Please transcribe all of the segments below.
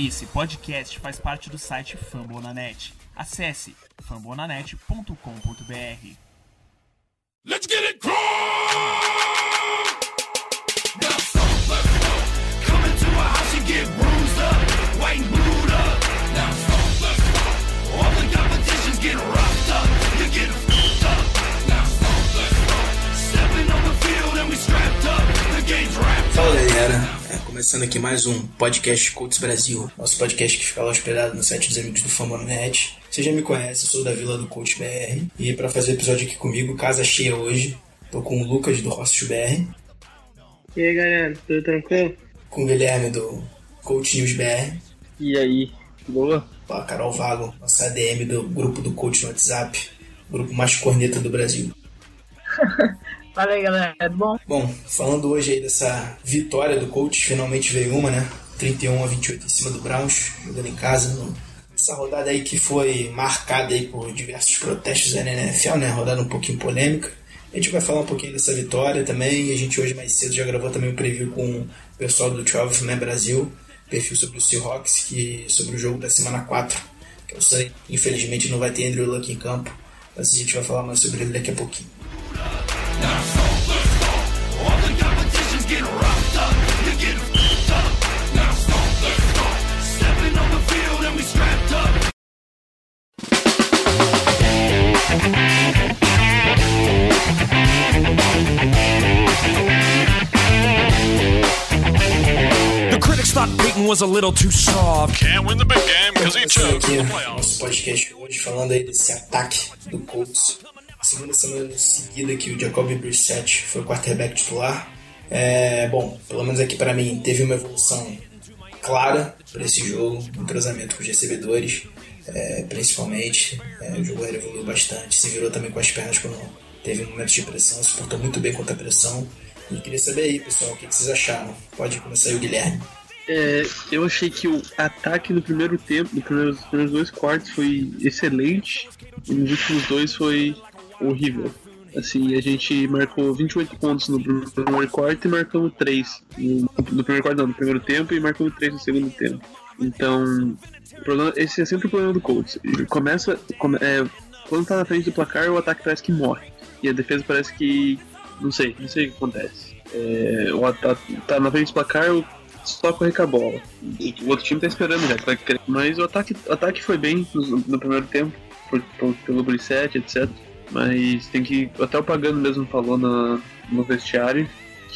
Esse podcast faz parte do site Fambonanet. Acesse fambonanet.com.br. Let's get it começando aqui mais um podcast Colts Brasil, nosso podcast que fica lá hospedado no site dos amigos do Fambonanet. Você já me conhece, sou da Vila do Coach BR e para fazer o episódio aqui comigo, casa cheia hoje, tô com o Lucas do Rostos BR, E aí galera, tudo tranquilo? com o Guilherme do Coach News BR, E aí, boa? com a Carol Vago, nossa ADM do grupo do Coach no WhatsApp, grupo mais corneta do Brasil. Fala aí galera, tudo bom? Bom, falando hoje aí dessa vitória do Colts, finalmente veio uma, né? 31 a 28 em cima do Browns, jogando em casa. no- Essa rodada aí que foi marcada aí por diversos protestos da NFL, né? Rodada um pouquinho polêmica. A gente vai falar um pouquinho dessa vitória também. A gente hoje mais cedo já gravou também um preview com o pessoal do 12 Man Brasil, perfil sobre o Seahawks, que sobre o jogo da semana 4, que eu sei, infelizmente não vai ter Andrew Luck em campo, mas a gente vai falar mais sobre ele daqui a pouquinho. All the competition's getting roughed up, you're getting f***ed up. Now Stepping on the field and we strapped up. The critics thought Peyton was a little too soft. Can't win the big game because he Começando choked aqui in the nosso playoffs. podcast hoje falando aí desse ataque do Colts. Segunda semana seguida que o Jacoby Brissett foi quarterback titular. É, bom, pelo menos aqui para mim teve uma evolução clara para esse jogo, um entrosamento com os recebedores, é, principalmente. É, o jogo evoluiu bastante, se virou também com as pernas quando teve momentos de pressão, se portou muito bem contra a pressão. E queria saber aí, pessoal, o que vocês acharam? Pode começar aí o Guilherme. É, eu achei que o ataque no primeiro tempo, nos primeiros, primeiros dois quartos foi excelente e nos últimos dois foi horrível. Assim, a gente marcou 28 pontos no primeiro quarto e marcamos 3 no, no primeiro quarto, não, no primeiro tempo e marcamos 3 no segundo tempo. Então, problema- esse é sempre o problema do Colts. Começa, come- é, quando tá na frente do placar, o ataque parece que morre e a defesa parece que, não sei, não sei o que acontece. É, o ataque tá na frente do placar, o só correr com a bola. O outro time tá esperando já. Mas o ataque, o ataque foi bem no, no primeiro tempo, por, por- pelo Brissette, etc. Mas tem que. Até o Pagano mesmo falou na, no vestiário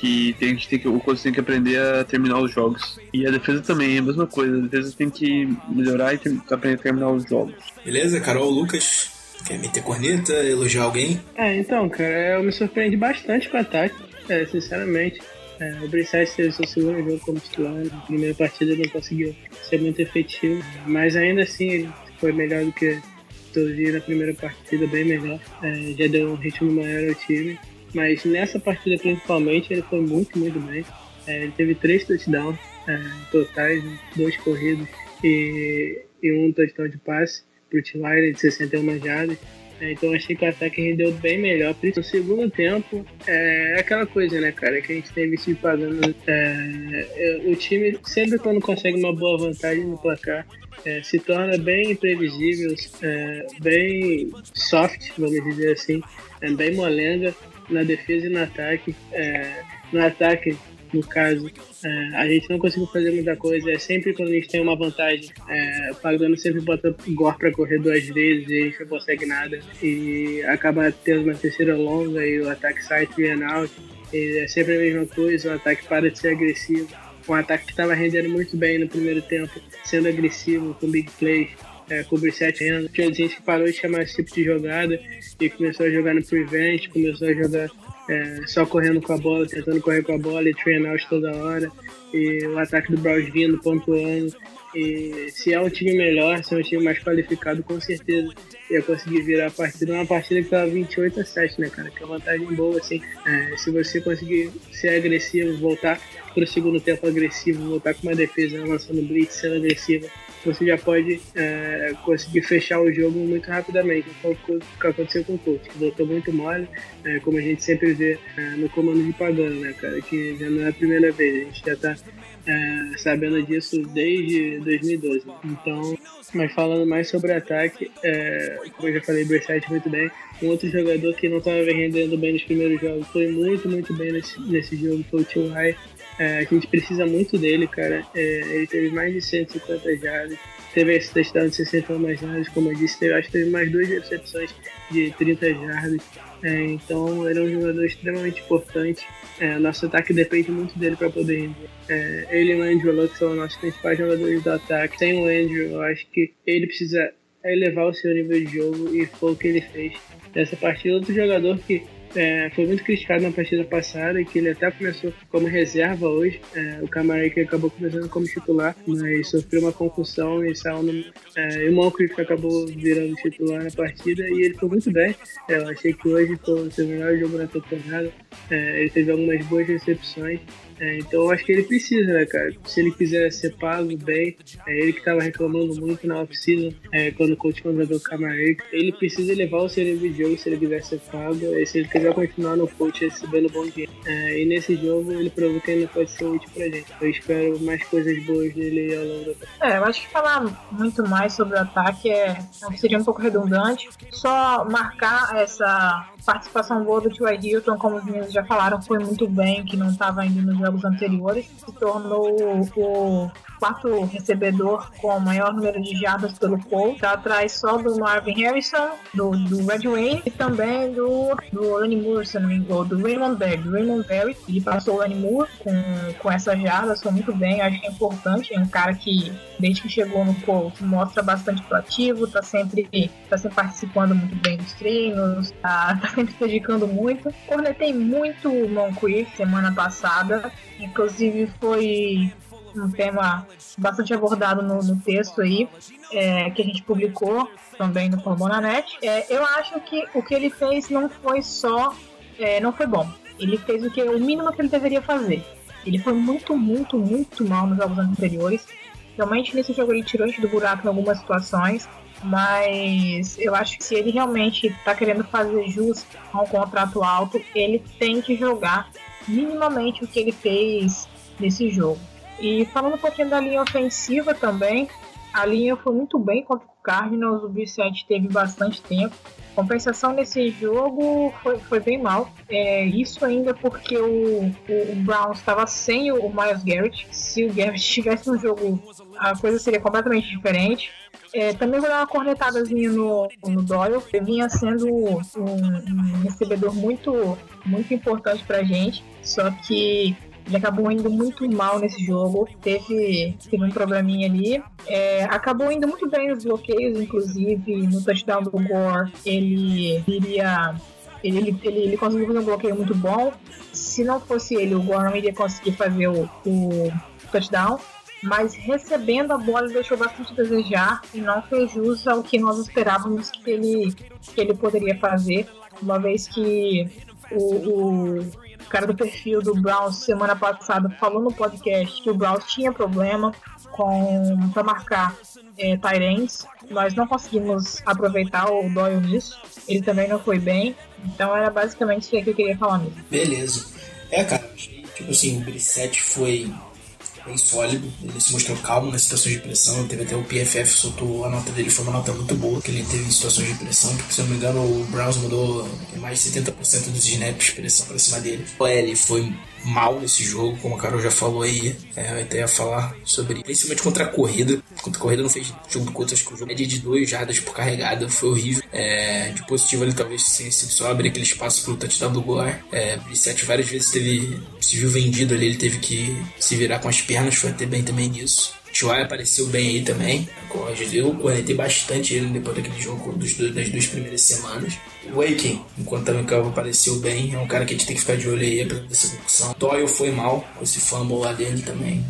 que tem, que tem que o coach tem que aprender a terminar os jogos. E a defesa também é a mesma coisa, a defesa tem que melhorar e ter, aprender a terminar os jogos. Beleza? Carol, Lucas, quer meter corneta, elogiar alguém? É, então, cara, eu me surpreendi bastante com o ataque, é, sinceramente. É, o Brissette teve seu segundo jogo como titular, na primeira partida ele não conseguiu ser muito efetivo, mas ainda assim ele foi melhor do que todos na primeira partida, bem melhor. É, já deu um ritmo maior ao time, mas nessa partida principalmente ele foi muito, muito bem. É, ele teve três touchdowns é, totais, né, dois corridos e, e um touchdown de passe para o de 61 jardas. É, Então achei que o ataque rendeu bem melhor. No segundo tempo, é aquela coisa, né, cara, que a gente tem visto pagando. É, é, o time, sempre quando consegue uma boa vantagem no placar, é, se torna bem imprevisível, é, bem soft, vamos dizer assim, é, bem molenga na defesa e no ataque. É, no ataque, no caso, é, a gente não conseguiu fazer muita coisa. É sempre quando a gente tem uma vantagem, é, o Pagano sempre bota Gore pra correr duas vezes e a gente não consegue nada. E acaba tendo uma terceira longa e o ataque sai three out. E é sempre a mesma coisa, o ataque para de ser agressivo. Um ataque que estava rendendo muito bem no primeiro tempo, sendo agressivo, com big plays, é, com o Brissette ainda. Tinha gente que parou de chamar esse tipo de jogada e começou a jogar no prevent, começou a jogar é, só correndo com a bola, tentando correr com a bola e train out toda hora. E o ataque do Browns vindo, pontuando. E se é um time melhor, se é um time mais qualificado, com certeza ia conseguir virar a partida. Uma partida que tava 28 a 7, né, cara? Que é uma vantagem boa, assim. É, se você conseguir ser agressivo, voltar pro segundo tempo agressivo, voltar com uma defesa lançando blitz, sendo agressiva, você já pode é, conseguir fechar o jogo muito rapidamente. Foi o que aconteceu com o coach, que botou muito mole, é, como a gente sempre vê é, no comando de Pagano, né, cara? Que já não é a primeira vez, a gente já tá é, sabendo disso desde 2012. Então, mas falando mais sobre ataque, é, como eu já falei, Brissette muito bem. Um outro jogador que não estava rendendo bem nos primeiros jogos foi muito, muito bem nesse, nesse jogo, foi o T.Y. É, a gente precisa muito dele, cara. É, ele teve mais de 150 jardas, teve esse touchdown de 60 mais jardas, como eu disse, teve, acho que teve mais duas recepções de 30 jardas. É, então ele é um jogador extremamente importante. É, nosso ataque depende muito dele para poder render. É, ele e o Andrew Luck são os nossos principais jogadores do ataque. Sem o Andrew, eu acho que ele precisa elevar o seu nível de jogo e foi o que ele fez nessa partida. Outro jogador que é, foi muito criticado na partida passada e que ele até começou como reserva hoje. É, o que acabou começando como titular, mas sofreu uma concussão e saiu no, é, e o Moncrief acabou virando titular na partida e ele foi muito bem. É, eu achei que hoje foi o seu melhor jogo na temporada. É, ele teve algumas boas recepções. É, então eu acho que ele precisa, né, cara? Se ele quiser ser pago bem, é ele que estava reclamando muito na oficina é, quando o coach contratou o Camargo. Ele precisa levar o de jogo se ele quiser ser pago, e se ele quiser continuar no coach recebendo bom dinheiro. É, e nesse jogo ele provou que ainda pode ser útil pra gente. Eu espero mais coisas boas dele ao longo da É, eu acho que falar muito mais sobre o ataque é, seria um pouco redundante. Só marcar essa participação boa do T.Y. Hilton, como os meninos já falaram, foi muito bem, que não estava indo nos jogos anteriores, se tornou o quarto recebedor com o maior número de jardas pelo Paul, tá atrás só do Marvin Harrison, do, do Red Wayne e também do, do Lenny Moore, se não me engano, do Raymond Berry. Do Raymond Berry, ele passou o Lenny Moore com, com essas jardas, foi muito bem, acho que é importante, é um cara que desde que chegou no Colts mostra bastante proativo, tá sempre, tá sempre participando muito bem dos treinos, tá, tá sempre se dedicando muito. Cornetei muito o Moncrief semana passada, inclusive foi um tema bastante abordado no, no texto aí, é, que a gente publicou também no Formonanet. É, eu acho que o que ele fez não foi só. É, não foi bom. Ele fez o, que, o mínimo que ele deveria fazer. Ele foi muito, muito, muito mal nos jogos anteriores. Realmente nesse jogo ele tirou a gente do buraco em algumas situações. Mas eu acho que se ele realmente está querendo fazer jus a um contrato alto, ele tem que jogar minimamente o que ele fez nesse jogo. E falando um pouquinho da linha ofensiva também, a linha foi muito bem contra o Cardinals, o Brissett teve bastante tempo. Compensação nesse jogo foi, foi bem mal. É, isso ainda porque o, o, o Browns estava sem o, o Miles Garrett. Se o Garrett estivesse no jogo, a coisa seria completamente diferente. É, também vou dar uma cornetadazinha no, no Doyle. Ele vinha sendo um, um recebedor muito, muito importante pra gente. Só que ele acabou indo muito mal nesse jogo, teve, teve um probleminha ali. É, acabou indo muito bem nos bloqueios, inclusive no touchdown do Gore, ele iria. Ele, ele, ele, ele conseguiu fazer um bloqueio muito bom. Se não fosse ele, o Gore não iria conseguir fazer o, o touchdown. Mas recebendo a bola deixou bastante a desejar e não fez jus ao que nós esperávamos que ele, que ele poderia fazer, uma vez que o, o cara do perfil do Browns semana passada falou no podcast que o Browns tinha problema com para marcar é, Tyrants. Nós não conseguimos aproveitar o Doyle nisso. Ele também não foi bem. Então era basicamente isso que eu queria falar mesmo. Beleza. É, cara, tipo assim, o Brissette foi bem sólido, ele se mostrou calmo nas situações de pressão, teve até o PFF soltou a nota dele, foi uma nota muito boa que ele teve em situações de pressão, porque se eu não me engano o Browns mudou mais de 70% dos snaps de pressão pra cima dele. O L foi mal nesse jogo, como a Carol já falou aí, é, eu até ia falar sobre, principalmente contra a corrida, contra a corrida não fez jogo do Colts, acho que o jogo é de 2 jardas por carregada, foi horrível, é, de positivo ali talvez tenha sido só abrir aquele espaço pro touchdown do Gore, é, Brissette várias vezes teve, se viu vendido ali, ele teve que se virar com as pernas, foi até bem também nisso. T.Y. apareceu bem aí também. Eu cornetei bastante ele depois daquele jogo dos, das duas primeiras semanas. O Waking, enquanto também Calvo apareceu bem, é um cara que a gente tem que ficar de olho aí pra essa concussão. Doyle foi mal com esse fumble lá dele também.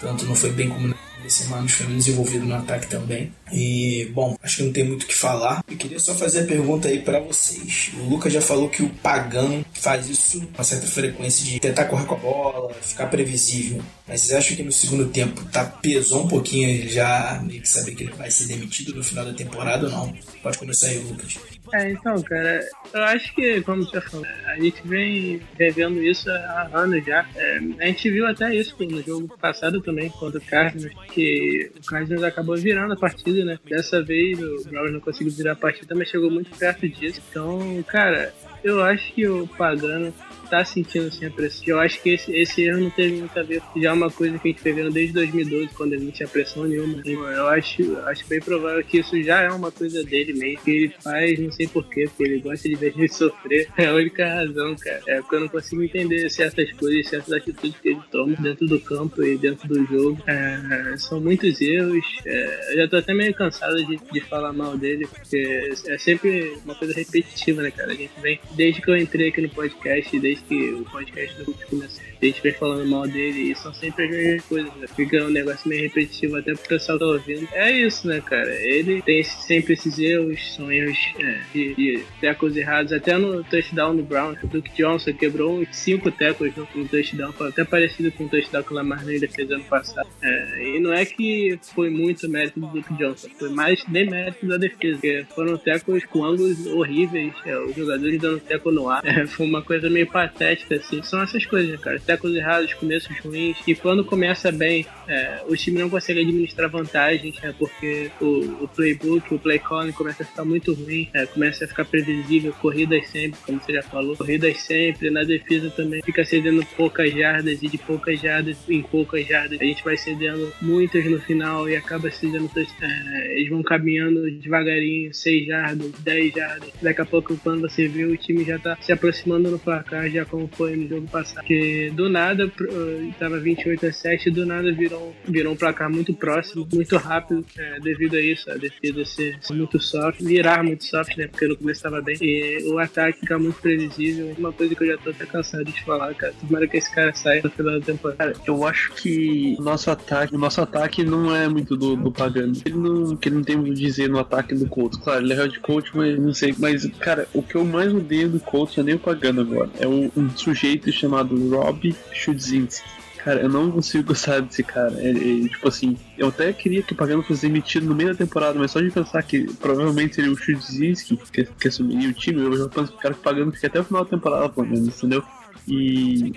Portanto, não foi bem como nas semanas, foi menos envolvido no ataque também. E, bom, acho que não tem muito o que falar. Eu queria só fazer a pergunta aí pra vocês. O Lucas já falou que o Pagano faz isso com uma certa frequência de tentar correr com a bola, ficar previsível. Mas vocês acham que no segundo tempo tá, pesou um pouquinho ele já meio que saber que ele vai ser demitido no final da temporada ou não? Pode começar aí, Lucas. É, então, cara, eu acho que, como você falou, a gente vem revendo isso há anos já. É, a gente viu até isso no jogo passado também, contra o Cardinals, que o Cardinals acabou virando a partida, né? Dessa vez o Browns não conseguiu virar a partida, mas chegou muito perto disso. Então, cara, eu acho que o Pagano tá sentindo assim a pressão. Eu acho que esse, esse erro não teve muito a ver. Já é uma coisa que a gente vendo desde 2012, quando ele não tinha pressão nenhuma. Eu acho, acho bem provável que isso já é uma coisa dele mesmo. Que ele faz, não sei porquê, porque ele gosta de ver a gente sofrer. É a única razão, cara. É porque eu não consigo entender certas coisas, certas atitudes que ele toma dentro do campo e dentro do jogo. É, são muitos erros. É, eu já tô até meio cansado de, de falar mal dele, porque é sempre uma coisa repetitiva, né, cara? A gente vem, desde que eu entrei aqui no podcast, desde que o podcast do começou, a gente vem falando mal dele e são sempre as mesmas coisas, né? Fica um negócio meio repetitivo até pro pessoal tá ouvindo. É isso, né, cara? Ele tem sempre esses erros, são erros é, de, de tecos errados. Até no touchdown do Brown, o Duke Johnson quebrou uns 5 tecos no, no touchdown, até parecido com o touchdown que o Lamar Miller fez ano passado. É, e não é que foi muito mérito do Duke Johnson, foi mais nem mérito da defesa, porque foram tecos com ângulos horríveis, é, os jogadores dando teco no ar. É, foi uma coisa meio patética, assim. São essas coisas, né, cara? Tecos errados, começos ruins. E quando começa bem, é, o time não consegue administrar vantagens, né? Porque o, o playbook, o play calling começa a ficar muito ruim, é, começa a ficar previsível, corridas sempre, como você já falou, corridas sempre. Na defesa também fica cedendo poucas jardas e de poucas jardas em poucas jardas. A gente vai cedendo muitas no final e acaba cedendo. É, eles vão caminhando devagarinho, 6 jardas, 10 jardas. Daqui a pouco, quando você vê, o time já tá se aproximando no placar, já como foi no jogo passado. Porque do nada, pro- eh, tava 28 a 7, do nada virou, virou um placar muito próximo, muito rápido, é, devido a isso, a defesa ser, muito soft, virar muito soft, né? Porque no começo tava bem. E o ataque fica muito previsível. Uma coisa que eu já tô até cansado de falar, cara. Tomara que esse cara saia no final da temporada. Cara, eu acho que o nosso ataque, o nosso ataque não é muito do, do Pagano. Ele não, que ele não tem muito a dizer no ataque do Colts. Claro, ele é head coach, mas não sei. Mas, cara, o que eu mais odeio do Colts é nem o Pagano agora. É um, um sujeito chamado Rob Chudzinski. Cara, eu não consigo gostar desse cara. É, é, tipo assim, eu até queria que o Pagano fosse demitido no meio da temporada, mas só de pensar que provavelmente seria o Chudzinski que, que assumiria o time, eu já penso que o cara que o Pagano fica até o final da temporada, pelo menos, entendeu? E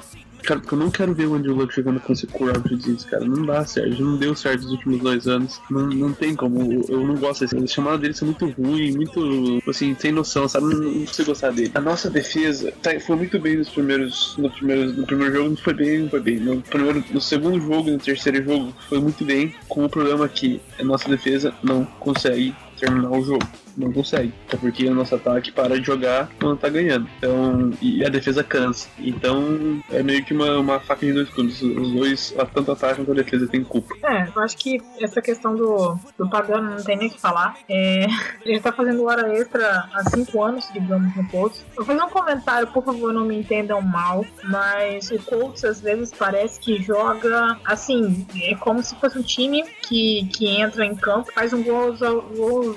Cara, porque eu não quero ver o Andrew Luck jogando com esse Robert Diz, cara. Não dá certo. Não deu certo nos últimos dois anos. Não, não tem como. Eu não gosto desse. A chamada dele é muito ruim, muito, assim, sem noção, sabe? Não, não consigo gostar dele. A nossa defesa tá, foi muito bem nos primeiros. No, primeiros, no primeiro jogo não foi bem, não foi bem. No, primeiro, no segundo jogo e no terceiro jogo foi muito bem. Com o problema que a nossa defesa não consegue terminar o jogo. Não consegue. Até porque o nosso ataque para de jogar quando tá ganhando. Então, e a defesa cansa. Então, é meio que uma, uma faca de dois gumes. Os dois, tanto ataque quanto a defesa, tem culpa. É, eu acho que essa questão do, do Pagano não tem nem o que falar. É, ele tá fazendo hora extra há cinco anos, digamos, no Colts. Vou fazer um comentário, por favor, não me entendam mal, mas o Colts às vezes parece que joga assim, é como se fosse um time que, que entra em campo, faz um gol, gol,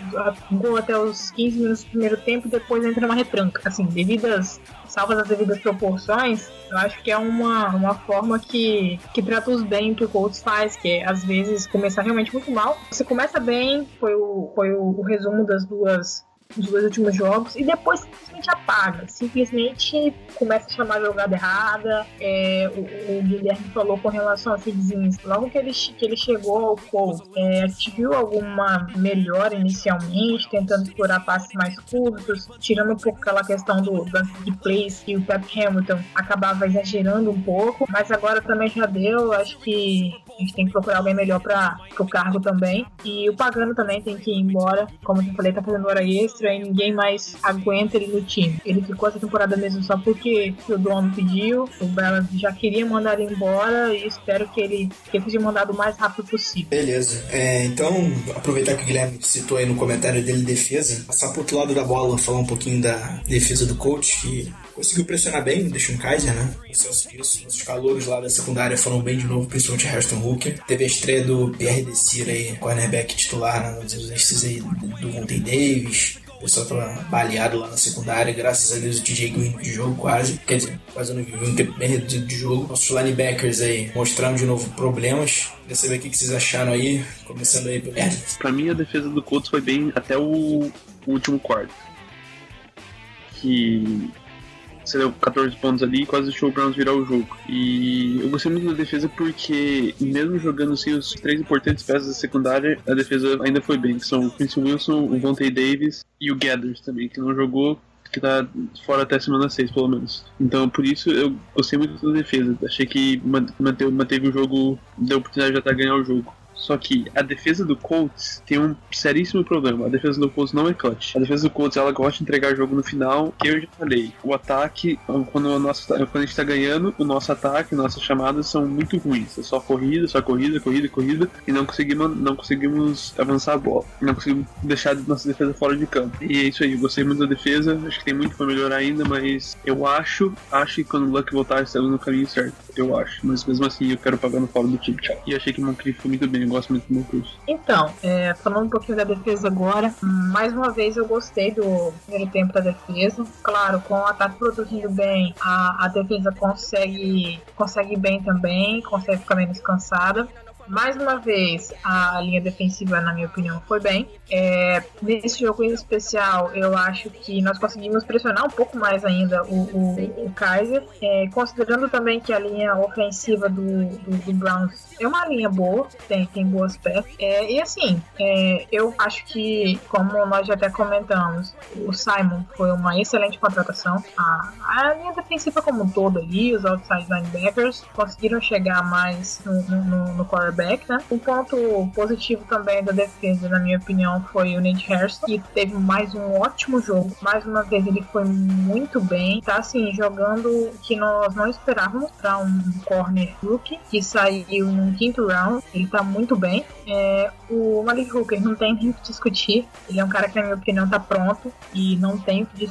um gol até os 15 minutos do primeiro tempo e depois entra numa retranca. Assim, devidas salvas as devidas proporções, eu acho que é uma, uma forma que, que traduz bem o que o Colts faz, que é às vezes começar realmente muito mal. Você começa bem, foi o, foi o, o resumo das duas dos dois últimos jogos e depois simplesmente apaga, simplesmente começa a chamar a jogada errada. É, o, o, Guilherme falou com relação a Fidzins, logo que ele, que ele chegou ao Colts, é, a gente viu alguma melhora inicialmente, tentando explorar passes mais curtos, tirando um pouco aquela questão do, das de plays que o Pep Hamilton acabava exagerando um pouco, mas agora também já deu, acho que a gente tem que procurar alguém melhor para o cargo também. E o Pagano também tem que ir embora, como eu falei, tá fazendo hora extra e ninguém mais aguenta ele no time. Ele ficou essa temporada mesmo só porque o dono pediu, o Bella já queria mandar ele embora e espero que ele, que ele seja mandado o mais rápido possível. Beleza. É, então, aproveitar que o Guilherme citou aí no comentário dele defesa, passar pro outro lado da bola, falar um pouquinho da defesa do coach, que conseguiu pressionar bem o Deshaun Kaiser, né? O Celso Wilson, os calouros lá da secundária foram bem de novo, principalmente Heston Hooker. Teve a estreia do Pierre Desir aí, cornerback titular né, exercícios aí do Vontae Davis. O pessoal tava baleado lá na secundária, graças a Deus o TJ Green de jogo quase. Quer dizer, quase não viu um tempo bem reduzido de jogo. Nossos linebackers aí mostrando de novo problemas. Queria saber o que vocês acharam aí, começando aí pelo Nerd. Pra mim, a defesa do Colts foi bem até o último quarto. Que você deu 14 pontos ali e quase deixou o Browns virar o jogo. E eu gostei muito da defesa porque, mesmo jogando sem os três importantes peças da secundária, a defesa ainda foi bem, que são o Quincy Wilson, o Vontae Davis e o Gathers também, que não jogou que tá fora até semana 6, pelo menos. Então, por isso, eu gostei muito da defesa. Achei que manteve, manteve o jogo, deu oportunidade de até ganhar o jogo. Só que a defesa do Colts tem um seríssimo problema. A defesa do Colts não é clutch. A defesa do Colts ela gosta de entregar jogo no final. Que eu já falei, o ataque, quando, o nosso, quando a gente tá ganhando, o nosso ataque, nossas chamadas são muito ruins. É só corrida, só corrida, corrida, corrida. E não conseguimos, não conseguimos avançar a bola. Não conseguimos deixar nossa defesa fora de campo. E é isso aí, gostei muito da defesa. Acho que tem muito pra melhorar ainda, mas eu acho, acho que quando o Luck voltar, estamos no caminho certo. Eu acho. Mas mesmo assim, eu quero pagar no fora do time. Tchau. E achei que o Moncrief foi muito bem. Eu gosto muito do Moncrief. Então, é, falando um pouquinho da defesa agora, mais uma vez eu gostei do primeiro tempo da defesa. Claro, com o ataque produzindo bem, a, a defesa consegue, consegue bem também, consegue ficar menos cansada. Mais uma vez, a linha defensiva, na minha opinião, foi bem. É, nesse jogo em especial, eu acho que nós conseguimos pressionar um pouco mais ainda o, o, o Kaiser, é, considerando também que a linha ofensiva do, do, do Browns é uma linha boa, tem, tem boas peças. É, e assim, é, eu acho que, como nós já até comentamos, o Simon foi uma excelente contratação. A, a linha defensiva como um todo ali, os outside linebackers, conseguiram chegar mais no, no, no quarterback, né? Um ponto positivo também da defesa, na minha opinião, foi o Nate Harrison, que teve mais um ótimo jogo. Mais uma vez, ele foi muito bem. Tá, assim, jogando que nós não esperávamos para um corner rookie, que saiu no quinto round. Ele tá muito bem. É, o Malik Hooker não tem o que discutir. Ele é um cara que, na minha opinião, tá pronto e não tem o que,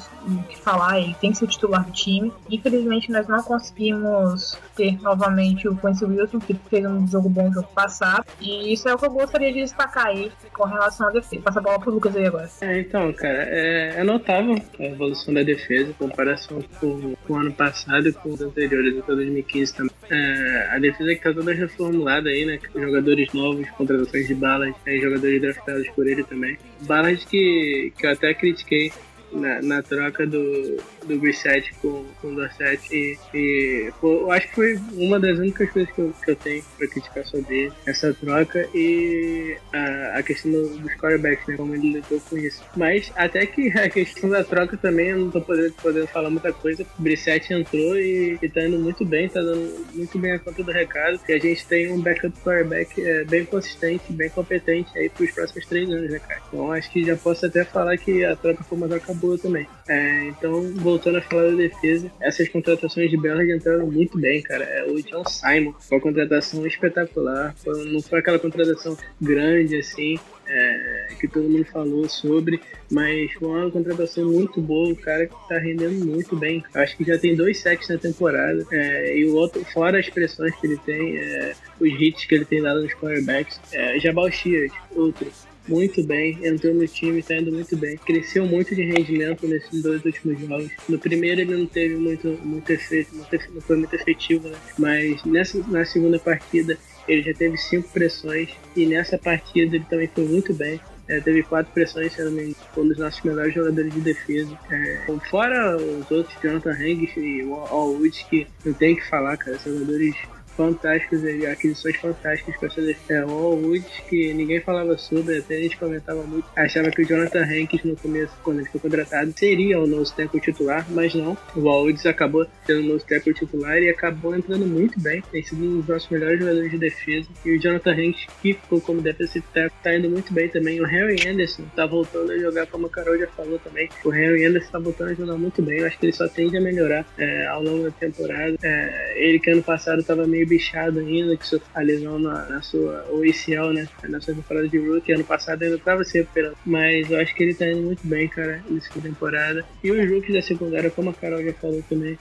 falar. Ele tem que ser titular do time. Infelizmente, nós não conseguimos ter novamente o Quincy Wilson, que fez um jogo bom no jogo passado. E isso é o que eu gostaria de destacar aí com relação à defesa. Passa a bola pro Lucas aí agora. É, então, cara, é, é notável a evolução da defesa em comparação com, com o ano passado e com os anteriores, até 2015 também. É, a defesa que tá toda reformulada aí, né? Jogadores novos, contratações de balas, é, jogadores draftados por ele também. Balas que, que eu até critiquei na, na troca do, do Brissett com, com o Dorset e, e pô, eu acho que foi uma das únicas coisas que eu, que eu tenho pra criticar sobre essa troca e a, a questão do- dos quarterbacks, né, como ele lidou com isso. Mas até que a questão da troca também eu não tô podendo, podendo falar muita coisa, o Brissett entrou e, e tá indo muito bem, tá dando muito bem a conta do recado, e a gente tem um backup quarterback é, bem consistente, bem competente aí pros próximos três anos, né, cara? Então acho que já posso até falar que a troca foi uma troca boa também. É, então, voltando a falar da defesa, essas contratações de Bellard entraram muito bem, cara. É, o John Simon foi uma contratação espetacular, foi- não foi aquela contratação grande assim, é, que todo mundo falou sobre, mas foi uma contratação muito boa, o cara que tá rendendo muito bem. Acho que já tem dois sacks na temporada, é, e o outro, fora as pressões que ele tem, é, os hits que ele tem dado nos quarterbacks, é, Jabal Shears, outro muito bem, entrou no time, tá indo muito bem. Cresceu muito de rendimento nesses dois últimos jogos. No primeiro ele não teve muito, muito efeito, não, foi muito efetivo, né? Mas nessa, na segunda partida ele já teve cinco pressões e nessa partida ele também foi muito bem. É, teve quatro pressões, foi um dos nossos melhores jogadores de defesa. É, fora os outros, Jonathan Hanks e o Woods, que não tem que falar, cara, jogadores fantásticos, e aquisições fantásticas para defesa. É, o Al Woods, que ninguém falava sobre, até a gente comentava muito, achava que o Jonathan Hanks no começo, quando ele foi contratado, seria o nose tackle titular, mas não. O Woods acabou sendo o nose tackle titular e acabou entrando muito bem, tem sido um dos nossos melhores jogadores de defesa. E o Jonathan Hanks, que ficou como defensive tackle, tá indo muito bem também. O Harry Anderson tá voltando a jogar, como a Carol já falou também. O Harry Anderson tá voltando a jogar muito bem, eu acho que ele só tende a melhorar é, ao longo da temporada. É, ele que ano passado tava meio bichado ainda, que sofreu a lesão na, na sua OECL, né? Na sua temporada de rookie. Ano passado ainda tava se recuperando. Mas eu acho que ele tá indo muito bem, cara, nessa temporada. E os rookies da secundária, como a Carol já falou também,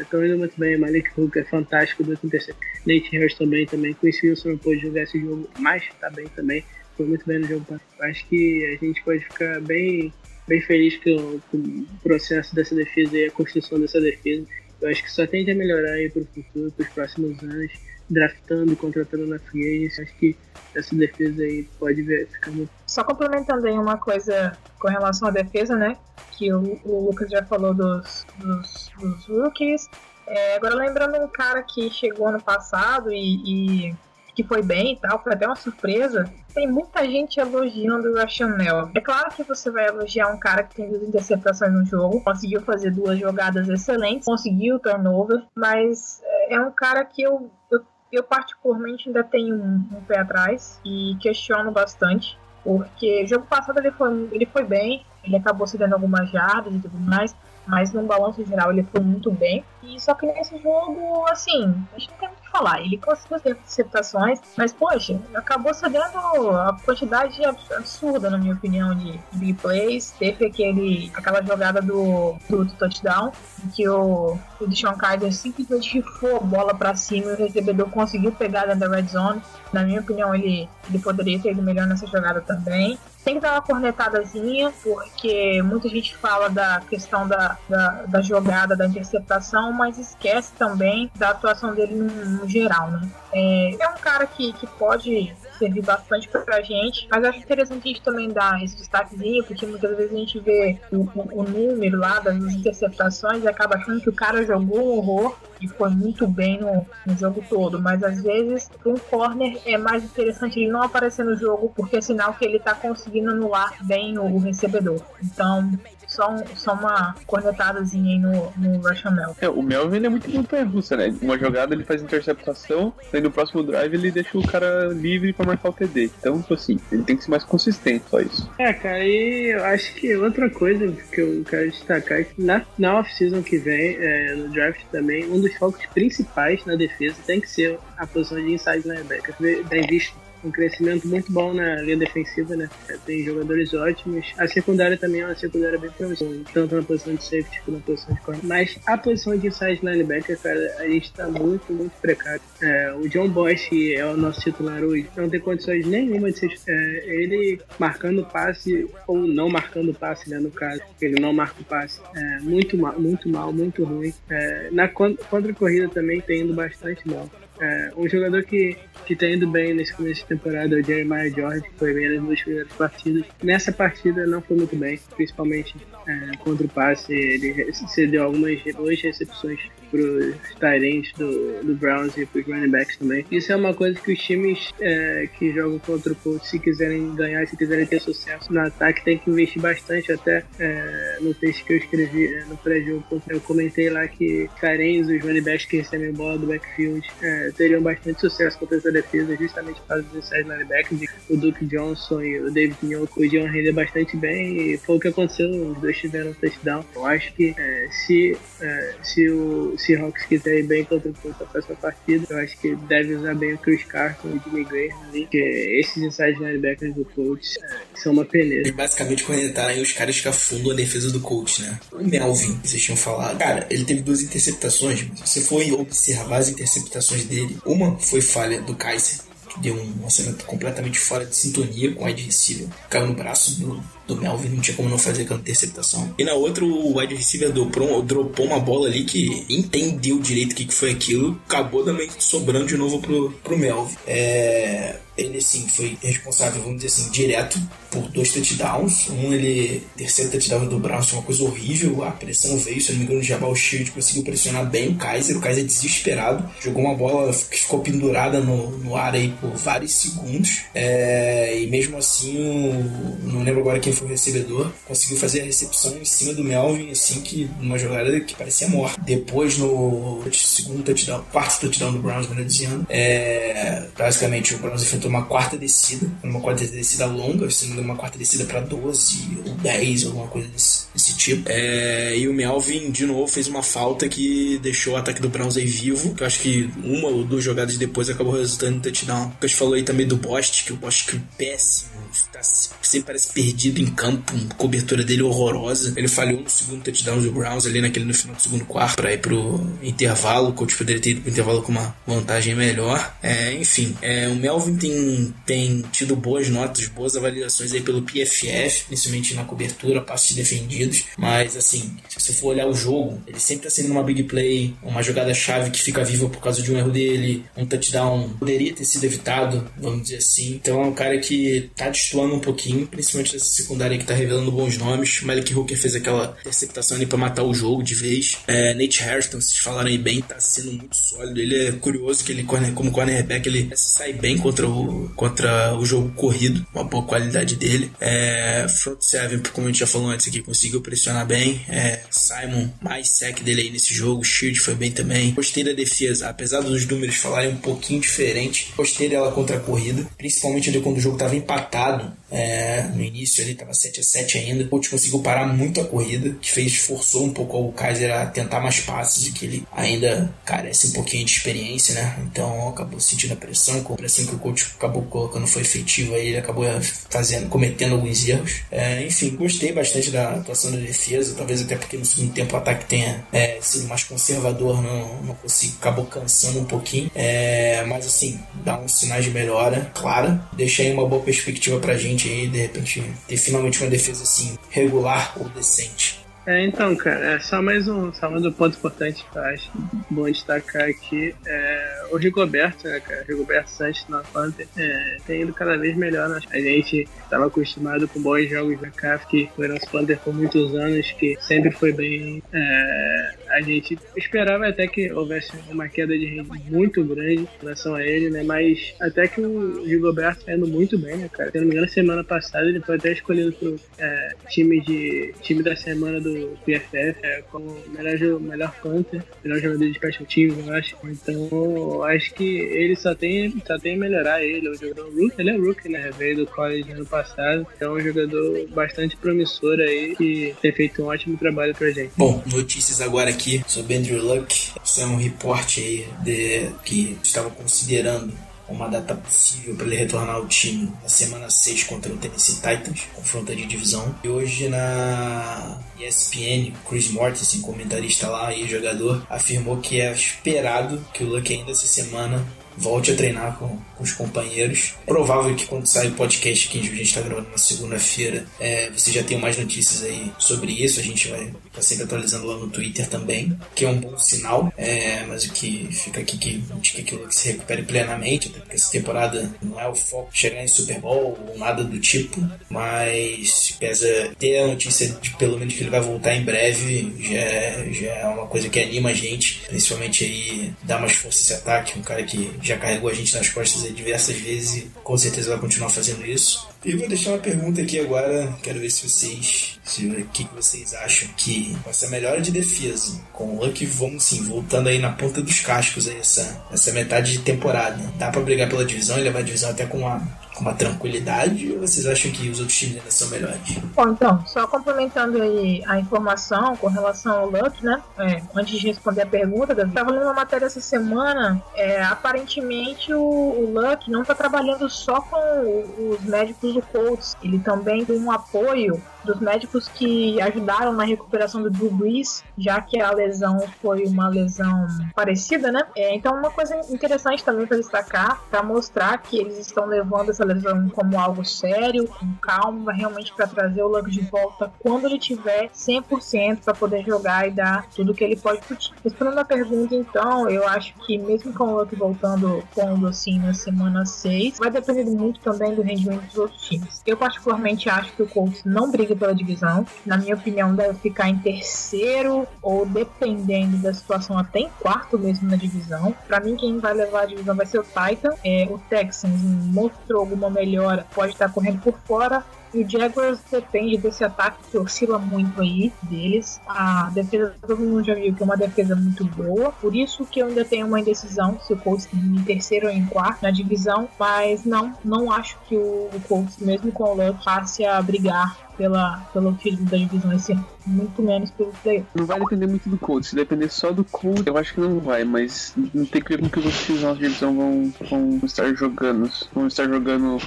estão indo muito bem. Malik Hook é fantástico do terceiro. Nate Harris também, também. Chris Wilson não pôde jogar esse jogo, mas tá bem também. Foi muito bem no jogo. Acho que a gente pode ficar bem bem feliz com, o processo dessa defesa e a construção dessa defesa. Eu acho que só tende a melhorar aí para o futuro, para os próximos anos, draftando, contratando na free agency. Acho que essa defesa aí pode ficar muito. Só complementando aí uma coisa com relação à defesa, né? Que o, o Lucas já falou dos, dos, dos rookies. É, agora lembrando um cara que chegou ano passado e, e que foi bem e tal, foi até uma surpresa. Tem muita gente elogiando o Rationel. É claro que você vai elogiar um cara que tem duas interceptações no jogo, conseguiu fazer duas jogadas excelentes, conseguiu o turnover, mas é um cara que eu, eu, eu particularmente ainda tenho um, um pé atrás e questiono bastante. Porque jogo passado ele foi, ele foi bem, ele acabou cedendo algumas jardas e tudo mais, mas no balanço geral ele foi muito bem. E só que nesse jogo, assim, a gente não tem muito falar. Ele conseguiu ter interceptações, mas poxa, acabou cedendo a quantidade absurda, na minha opinião, de big plays. Teve aquele, aquela jogada do, do, do touchdown, em que o, o Deshaun Kaiser simplesmente rifou a bola para cima e o recebedor conseguiu pegar dentro da red zone. Na minha opinião, ele, ele poderia ter ido melhor nessa jogada também tem que dar uma cornetadazinha, porque muita gente fala da questão da, da, da, jogada, da interceptação, mas esquece também da atuação dele no, no geral, né? É, é, um cara que, que pode servir bastante pra gente, mas acho interessante a gente também dar esse destaquezinho, porque muitas vezes a gente vê o, o, o número lá das interceptações e acaba achando que o cara jogou um horror e foi muito bem no, no jogo todo, mas às vezes um corner é mais interessante ele não aparecer no jogo porque é sinal que ele tá conseguindo anular bem o, o recebedor. Então, só, um, só uma cornetadazinha aí no, no Russian Melvin. É, o Melvin é muito montanha russa, né? Uma jogada ele faz interceptação, aí no próximo drive ele deixa o cara livre pra marcar o TD. Então, tipo assim, ele tem que ser mais consistente, só isso. É, cara, e eu acho que outra coisa que eu quero destacar é que na, na off-season que vem, é, no draft também, um dos focos principais na defesa tem que ser a posição de inside linebacker. Tem visto um crescimento muito bom na linha defensiva, né? Tem jogadores ótimos. A secundária também é uma secundária bem promissora, tanto na posição de safety quanto na posição de corner. Mas a posição de inside linebacker, cara, a gente tá muito, muito precário. É, o John Bosch é o nosso titular hoje, não tem condições nenhuma de ser é, ele marcando passe ou não marcando passe, né? No caso, ele não marca o passe. É, muito mal, muito mal, muito ruim. É, na contra-corrida também tem indo bastante mal. É, um jogador que, que tá indo bem nesse começo de temporada é o Jeremiah George, que foi bem nas duas primeiras partidas. Nessa partida não foi muito bem, principalmente é, contra o passe. Ele cedeu algumas duas recepções pros Tyrants do, do Browns e pros running backs também. Isso é uma coisa que os times é, que jogam contra o Colts, se quiserem ganhar, se quiserem ter sucesso no ataque, tem que investir bastante. Até é, no texto que eu escrevi é, no pré-jogo, eu comentei lá que Tyrants, os running backs que recebem bola do backfield, é, teriam bastante sucesso contra essa defesa, justamente causa dos inside linebackers. O Duke Johnson e o David Nyoke podiam render bastante bem e foi o que aconteceu. Os dois tiveram um touchdown. Eu acho que é, se, é, se o Seahawks quiser ir bem contra o Colts para essa partida, eu acho que deve usar bem o Chris Carson e o Jimmy Graham ali, porque esses inside linebackers do Colts é, são uma peneira. Eles basicamente comentaram aí os caras que afundam a defesa do Colts, né? O Melvin, vocês tinham falado. Cara, ele teve duas interceptações, se você for observar as interceptações dele, uma foi falha do Kaiser, deu um lançamento completamente fora de sintonia com o wide receiver. Caiu no braço do, do Melvin, não tinha como não fazer aquela interceptação. E na outra, o wide receiver dropou, dropou uma bola ali que entendeu direito o que, que foi aquilo, acabou também sobrando de novo pro, pro Melvin. É, ele assim foi responsável, vamos dizer assim, direto por dois touchdowns. Um ele terceiro touchdown do Browns uma coisa horrível, a pressão veio, se eu não me engano, o Jabal Shield conseguiu pressionar bem o Kaiser, o Kaiser desesperado, jogou uma bola que ficou pendurada no, no ar aí por vários segundos. É, e mesmo assim, o, não lembro agora quem foi o recebedor, conseguiu fazer a recepção em cima do Melvin, assim, que numa jogada que parecia morta. Depois no segundo touchdown, quarto touchdown do Browns, melhor dizendo, é, basicamente o Browns enfrentou uma quarta descida, uma quarta descida longa, se não uma quarta descida para 12 ou 10, alguma coisa desse, desse tipo. É, e o Melvin, de novo, fez uma falta que deixou o ataque do Browns aí vivo. Que eu acho que uma ou duas jogadas depois acabou resultando em touchdown. Gente falou aí também do Bost, que o Bost que é péssimo. Tá, sempre parece perdido em campo, cobertura dele horrorosa. Ele falhou no segundo touchdown do Browns ali naquele no final do segundo quarto para ir pro intervalo. O coach poderia ter ido pro intervalo com uma vantagem melhor. É, enfim, é, o Melvin tem, tem tido boas notas, boas avaliações aí pelo PFF, principalmente na cobertura, passos defendidos. Mas assim, se você for olhar o jogo, ele sempre tá sendo uma big play, uma jogada chave que fica viva por causa de um erro dele, um touchdown poderia ter sido evitado, vamos dizer assim. Então é um cara que tá destoando um pouquinho, principalmente nessa secundária que tá revelando bons nomes. Malik Hooker fez aquela interceptação ali pra matar o jogo de vez. É, Nate Hairston, vocês falaram aí bem, tá sendo muito sólido. Ele é curioso que ele, como cornerback, ele sai bem contra o, contra o jogo corrido, uma boa qualidade dele. É, front seven, como a gente já falou antes aqui, conseguiu pressionar bem. É, Simon, mais sec dele aí nesse jogo. Shield foi bem também. Gostei da defesa, apesar dos números falarem um pouquinho diferente. Gostei dela contra a corrida, principalmente quando o jogo tava empatado errado. É, no início ele tava 7 a 7 ainda. O coach conseguiu parar muito a corrida, que fez forçou um pouco o Kaiser a tentar mais passes e que ele ainda carece um pouquinho de experiência, né? Então acabou sentindo a pressão, a pressão que o coach acabou colocando foi efetiva, ele acabou fazendo, cometendo alguns erros. É, enfim, gostei bastante da atuação da defesa, talvez até porque no segundo tempo o ataque tenha é, sido mais conservador, não, não consigo, acabou cansando um pouquinho. É, mas assim, dá uns sinais de melhora, claro. Deixa aí uma boa perspectiva pra gente aí, de repente, ter finalmente uma defesa assim, regular ou decente. É, então, cara, é só mais um, só mais um ponto importante que eu acho bom destacar aqui. É, o Rigoberto, né, cara? Rigoberto Santos na Panther é, tem ido cada vez melhor. Né? A gente estava acostumado com bons jogos da CAF, que foi nosso Panther por muitos anos, que sempre foi bem. É, a gente esperava até que houvesse uma queda de renda muito grande em relação a ele, né? Mas até que o Rigoberto tá indo muito bem, né, cara? Se não me engano, semana passada ele foi até escolhido pro é, time, de, time da semana do PFF é, como melhor, melhor punter, melhor jogador de special teams, eu acho. Então, acho que ele só tem, só tem melhorar ele. É um jogador rookie, ele é rookie, né? Veio do college ano passado. Então, é um jogador bastante promissor aí que tem feito um ótimo trabalho pra gente. Bom, notícias agora aqui sobre Andrew Luck. Isso é um reporte aí de, que estava considerando uma data possível para ele retornar ao time na semana 6 contra o Tennessee Titans, confronto de divisão. E hoje na ESPN, Chris Mortensen, comentarista lá e jogador, afirmou que é esperado que o Luck ainda essa semana volte a treinar com, com os companheiros. É provável que quando sair o podcast que a gente está gravando na segunda-feira, é, você já tenha mais notícias aí sobre isso. A gente vai estar tá sempre atualizando lá no Twitter também, que é um bom sinal. É, mas o que fica aqui que a gente quer que o se recupere plenamente, até porque essa temporada não é o foco chegar em Super Bowl ou nada do tipo, mas pesa ter a notícia de pelo menos que ele vai voltar em breve já, é, já é uma coisa que anima a gente, principalmente aí dar mais força esse ataque, um cara que já carregou a gente nas costas diversas vezes e com certeza vai continuar fazendo isso. E vou deixar uma pergunta aqui agora, quero ver se vocês, se, o que, vocês acham que essa melhora de defesa, com o Luck, vamos sim, voltando aí na ponta dos cascos aí essa, essa metade de temporada, dá para brigar pela divisão e levar a divisão até com com uma tranquilidade ou vocês acham que os outros times ainda são melhores? Bom, então, só complementando aí a informação com relação ao Luck, né, é, antes de responder a pergunta, eu estava lendo uma matéria essa semana, é, aparentemente o, o Luck não está trabalhando só com os médicos do Colts, ele também tem um apoio dos médicos que ajudaram na recuperação do Drew Brees, já que a lesão foi uma lesão parecida, né? É, então, uma coisa interessante também para destacar, para mostrar que eles estão levando essa lesão como algo sério, com calma, realmente para trazer o Luck de volta quando ele tiver 100% para poder jogar e dar tudo que ele pode pro time. Respondendo a pergunta, então, eu acho que mesmo com o Luck voltando pondo assim na semana 6, vai depender muito também do rendimento dos outros times. Eu particularmente acho que o Colts não briga pela divisão. Na minha opinião, deve ficar em terceiro ou dependendo da situação até em quarto mesmo na divisão. Para mim, quem vai levar a divisão vai ser o Titan. É, o Texans mostrou alguma melhora, pode estar correndo por fora E o Jaguars depende desse ataque que oscila muito aí deles. A defesa, todo mundo já viu que é uma defesa muito boa. Por isso que eu ainda tenho uma indecisão se o Colts em terceiro ou em quarto na divisão. Mas não, não acho que o Colts, mesmo com o Luck, passe a brigar pela, pelo título da divisão esse ano. Muito menos pelo playoff. Não vai depender muito do Colts. Se depender só do Colts, eu acho que não vai, mas não tem que ver com que os outros times da nossa divisão vão, vão estar jogando. Vão estar jogando.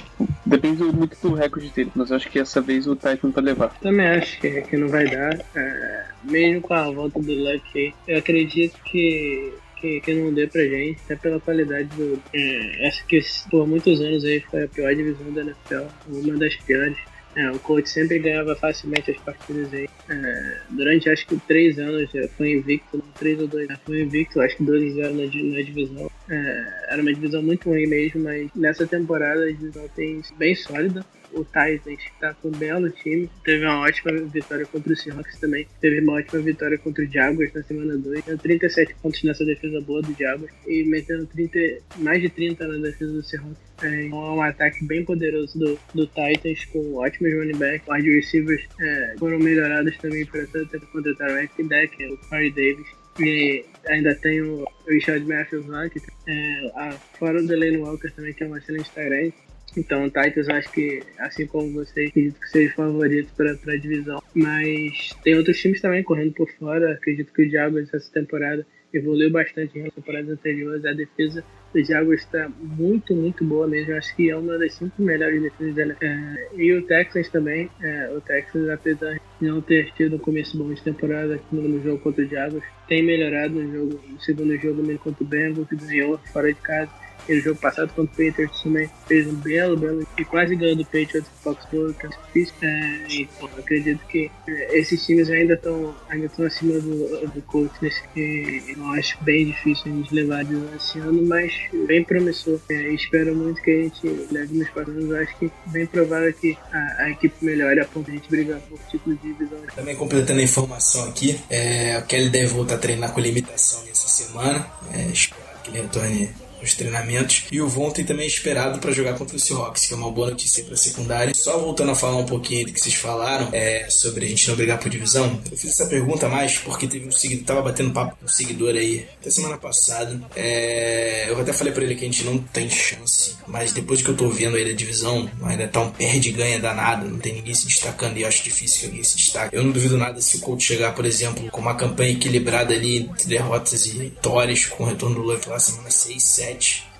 Depende muito do recorde dele, mas eu acho que essa vez o Titan vai levar. Também acho que, que não vai dar. É, mesmo com a volta do Luck eu acredito que que, que não dê pra gente, até pela qualidade do. É, essa que por muitos anos aí foi a pior divisão da NFL, uma das piores. É, o Colts sempre ganhava facilmente as partidas aí. É, durante acho que três anos foi invicto, três ou dois, foi invicto, acho que 12 0 na, na divisão. É, era uma divisão muito ruim mesmo, mas nessa temporada a divisão tem bem sólida. O Titans está com um belo time, teve uma ótima vitória contra o Seahawks também, teve uma ótima vitória contra o Jaguars na semana 2, deu 37 pontos nessa defesa boa do Jaguars e metendo 30, mais de 30 na defesa do Seahawks. É, então é um ataque bem poderoso do, do Titans, com ótimos running backs. Wide receivers é, foram melhorados também para temporada contra o Tarek Deck, o Corey Davis. E ainda tem o Richard Matthews lá, que é, a, fora o Delaney Walker também, que é um excelente Tyrant. Então, o Titans, acho que, assim como você, acredito que seja favorito para a divisão. Mas tem outros times também correndo por fora. Acredito que o Jaguars essa temporada evoluiu bastante em temporadas anteriores. A defesa do Jaguars está muito, muito boa mesmo. Acho que é uma das cinco melhores defesas dela. É, e o Texans também. É, o Texans, apesar de não ter tido um começo bom de temporada no jogo contra o Jaguars, tem melhorado no jogo, no segundo jogo mesmo contra o Bengals, que ganhou fora de casa Aquele jogo passado contra o Patriots também fez um belo, belo e quase ganhou do Patriots Foxborough, que é difícil. É, então, acredito que é, esses times ainda estão ainda estão acima do, do coach nesse que eu acho bem difícil a gente levar de esse ano, mas bem promissor. É, espero muito que a gente leve nos próximos. Acho que bem provável que a, a equipe melhore a ponto de a gente brigar por título de divisão. Também completando a informação aqui, é, o Kelly deve voltar a treinar com limitação nessa semana. É, espero que ele retorne os treinamentos. E o Von tem também esperado para jogar contra o Seahawks, que é uma boa notícia para a secundária. Só voltando a falar um pouquinho do que vocês falaram é, sobre a gente não brigar por divisão, eu fiz essa pergunta mais porque teve um seguidor, tava batendo papo com um seguidor aí até semana passada. É, eu até falei para ele que a gente não tem chance, mas depois que eu tô vendo aí da divisão, ainda tá um perde ganha danado, não tem ninguém se destacando e eu acho difícil que alguém se destaque. Eu não duvido nada se o coach chegar, por exemplo, com uma campanha equilibrada ali entre derrotas e vitórias, com o retorno do Luck lá semana 6, 7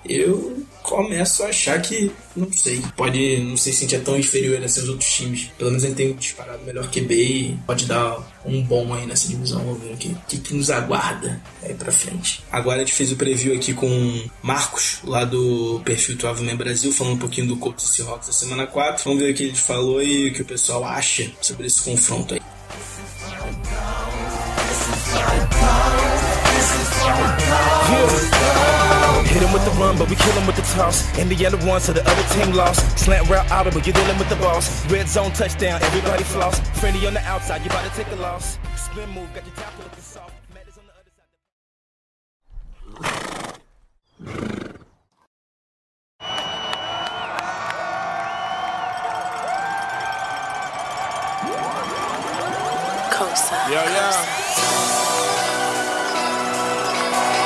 eu começo a achar que, não sei, pode não sei se gente é tão inferior a seus outros times. Pelo menos gente tem disparado melhor QB e pode dar um bom aí nessa divisão. Vamos ver o que, que, que nos aguarda aí pra frente. Agora a gente fez o preview aqui com Marcos, lá do perfil Tuavo Man Brasil, falando um pouquinho do Colts e Seahawks da semana 4. Vamos ver o que ele falou e o que o pessoal acha sobre esse confronto aí. Hit him with the run, but we kill him with the toss. And the yellow one, so the other team lost. Slant route audible, you're dealing with the boss. Red zone touchdown, everybody floss. Friendly on the outside, you about to take a loss. Spin move, got your tackle looking soft. Matt is on the other side. Cosign. Yo, yo.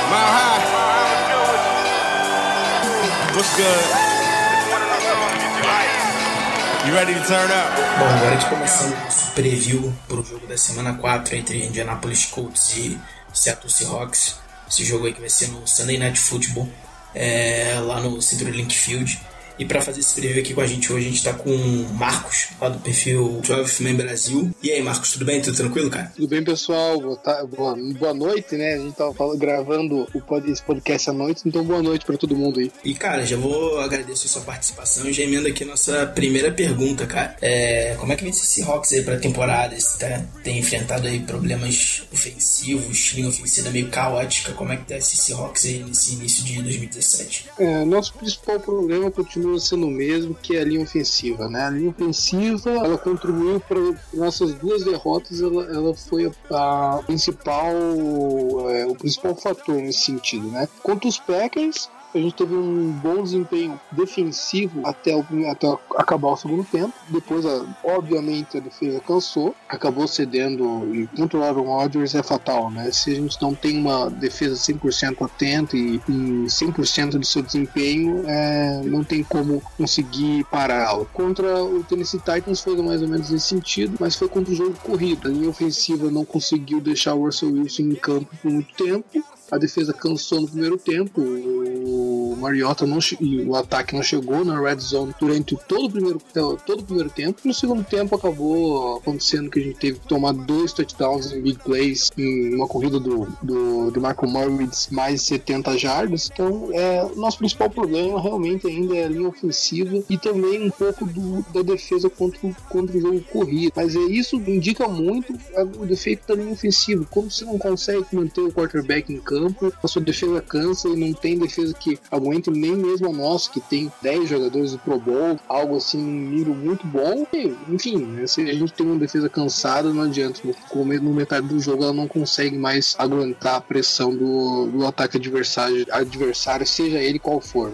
Mile high. What's good? You ready to turn up? Bom, agora a gente começando o nosso preview para o jogo da semana 4 entre Indianapolis Colts e Seattle Seahawks. Esse jogo aí que vai ser no Sunday Night Football, é, lá no CenturyLink Field. E para fazer esse preview aqui com a gente hoje, a gente tá com o Marcos, lá do perfil 12 Man Brasil. E aí, Marcos, tudo bem? Tudo tranquilo, cara? Tudo bem, pessoal? Boa, ta- boa, boa noite, né? A gente tava falando- gravando o esse podcast à noite, então boa noite pra todo mundo aí. E, cara, já vou agradecer a sua participação e já emendo aqui a nossa primeira pergunta, cara. É, como é que vem esse Seahawks aí pra temporada? Você tá, tem enfrentado aí problemas ofensivos, linha ofensiva meio caótica. Como é que tá esse Seahawks aí nesse início de 2017? É, nosso principal problema continua sendo o mesmo, que é a linha ofensiva, né? A linha ofensiva, ela contribuiu para nossas duas derrotas, ela, ela foi a principal, é, o principal fator nesse sentido, né? Contra os Packers, a gente teve um bom desempenho defensivo até, até acabar o segundo tempo. Depois, a- obviamente, a defesa cansou, acabou cedendo. E contra o Aaron Rodgers é fatal, né? Se a gente não tem uma defesa 100% atenta e, e 100% do seu desempenho, é, não tem como conseguir pará-lo. Contra o Tennessee Titans foi mais ou menos nesse sentido, mas foi contra o jogo corrido. A linha ofensiva não conseguiu deixar o Russell Wilson em campo por muito tempo. A defesa cansou no primeiro tempo. O Mariota não e o ataque não chegou na red zone durante todo o primeiro todo o primeiro tempo. No segundo tempo acabou acontecendo que a gente teve que tomar dois touchdowns em big plays em uma corrida do do, do Marco de mais de 70 jardas. Então, é, o nosso principal problema realmente ainda é a linha ofensiva e também um pouco do, da defesa contra, contra o jogo corrido. Mas é, isso indica muito é, o defeito da linha ofensiva. Como você não consegue manter o quarterback em campo, a sua defesa cansa e não tem defesa que aguente nem mesmo a nossa, que tem 10 jogadores do Pro Bowl, algo assim, um nível muito bom. E, enfim, né, se a gente tem uma defesa cansada, não adianta. No, no metade do jogo ela não consegue mais aguentar a pressão do, do ataque adversário, adversário, seja ele qual for.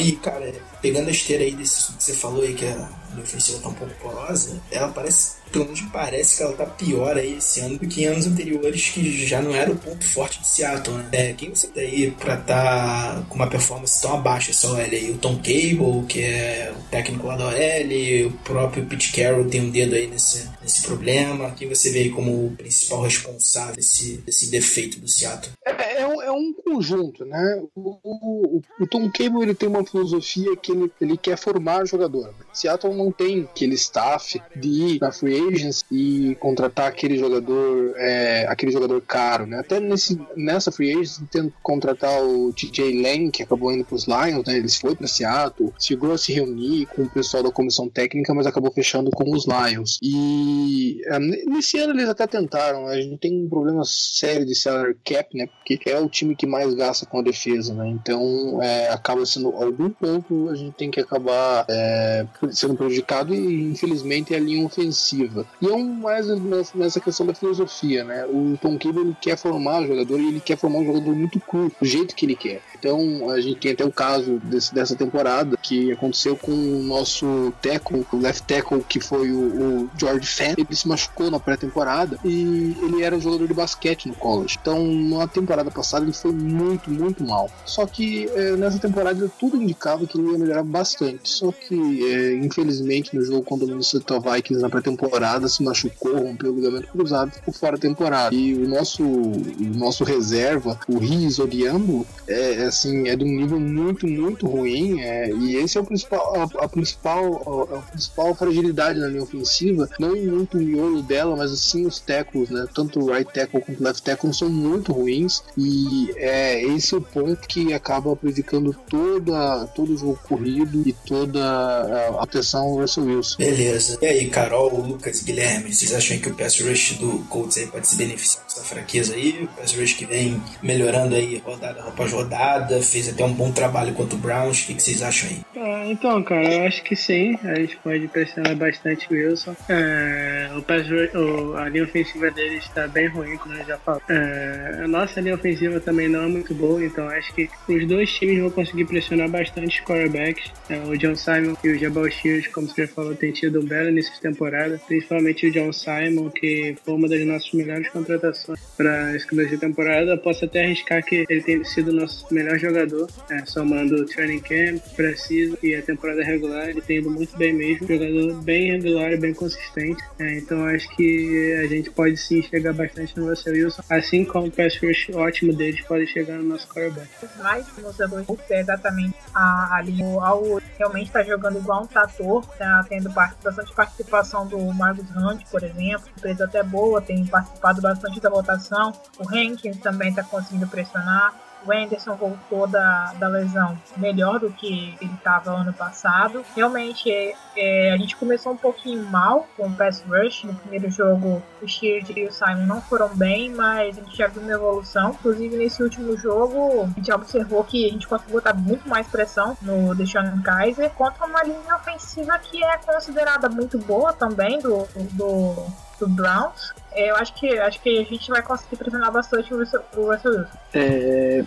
E cara, pegando a esteira aí desse que você falou aí que a linha ofensiva tá um pouco porosa, ela parece, menos me parece que ela tá pior aí esse ano do que em anos anteriores, que já não era o ponto forte de Seattle, né? É, quem você tem aí pra tá com uma performance tão abaixo essa OL aí? O Tom Cable, que é o técnico lá da OL, o próprio Pete Carroll tem um dedo aí nesse, nesse problema. Quem você vê aí como o principal responsável desse, desse defeito do Seattle? É, é um, é um conjunto, né? O, o, o Tom Cable ele tem uma filosofia que ele, ele quer formar jogador. Seattle não tem aquele staff de ir na free agents e contratar aquele jogador, é, aquele jogador caro, né? Até nesse, nessa free agents tendo contratar o TJ Lang, que acabou indo para os Lions, né? Eles foi para Seattle, chegou a se reunir com o pessoal da comissão técnica, mas acabou fechando com os Lions. E é, nesse ano eles até tentaram, né? a gente tem um problema sério de salary cap, né? Porque é o time que mais gasta com a defesa, né? Então é, acaba sendo algum ponto a gente tem que acabar é, sendo prejudicado e infelizmente é a linha ofensiva. E é um mais nessa, questão da filosofia, né? O Tom Cable ele quer formar o jogador e ele quer formar um jogador muito curto, do jeito que ele quer. Então a gente tem até o caso desse, dessa temporada que aconteceu com o nosso tackle, o left tackle que foi o, o George Fant, ele se machucou na pré-temporada e ele era jogador de basquete no college. Então na temporada passada ele foi muito, muito mal. Só que é, nessa temporada tudo indicava que ele ia melhorar bastante. Só que é, infelizmente no jogo contra o Minnesota Vikings na pré-temporada se machucou, rompeu o ligamento cruzado, ficou fora da temporada. E o nosso, o nosso reserva, o Riz Odiambo, é assim é de um nível muito, muito ruim. é, e esse é o principal, a, a principal, a, a principal fragilidade na linha ofensiva. Não muito o miolo dela, mas assim os tackles, né? Tanto o right tackle quanto o left tackle são muito ruins. E é esse é o ponto que acaba prejudicando toda, todo o jogo corrido e toda a, a proteção ao Russell Wilson. Beleza. E aí, Carol, Lucas Guilherme, vocês acham que o pass rush do Colts aí pode se beneficiar dessa fraqueza aí? O pass rush que vem melhorando aí rodada após rodada, fez até um bom trabalho contra o Browns. O que, que vocês acham aí? Ah, então, cara, eu acho que sim. A gente pode pressionar bastante o Wilson. É, o pass rush- o- a linha ofensiva dele está bem ruim, como eu já falei. É, a nossa linha ofensiva também não é muito boa, então acho que os dois times vão conseguir pressionar bastante os quarterbacks. É, o John Simon e o Jabal Shields, como você já falou, tem tido um belo início de temporada. Principalmente o John Simon, que foi uma das nossas melhores contratações para esse começo de temporada. Posso até arriscar que ele tem sido o nosso melhor jogador, é, somando o training camp, preciso e a temporada regular. Ele tem ido muito bem mesmo. Jogador bem regular e bem consistente. É, então acho que a gente pode sim chegar bastante no Russell Wilson, assim como o pass rush ótimo deles pode chegar no nosso quarterback. mais mostrando é exatamente a, a linha. O Al realmente está jogando igual um trator, tá tendo bastante participação do Marcus Hunt, por exemplo, empresa até boa, tem participado bastante da votação. O Hankins também está conseguindo pressionar. O Anderson voltou da, da lesão melhor do que ele estava ano passado. Realmente, é, é, a gente começou um pouquinho mal com o pass rush. No primeiro jogo, o Sheard e o Simon não foram bem, mas a gente já viu uma evolução. Inclusive, nesse último jogo, a gente observou que a gente conseguiu botar muito mais pressão no Deshaun Kaiser contra uma linha ofensiva que é considerada muito boa também do, do, do Browns, é, eu acho que, acho que a gente vai conseguir pressionar bastante o Russell o Russell Wilson. É,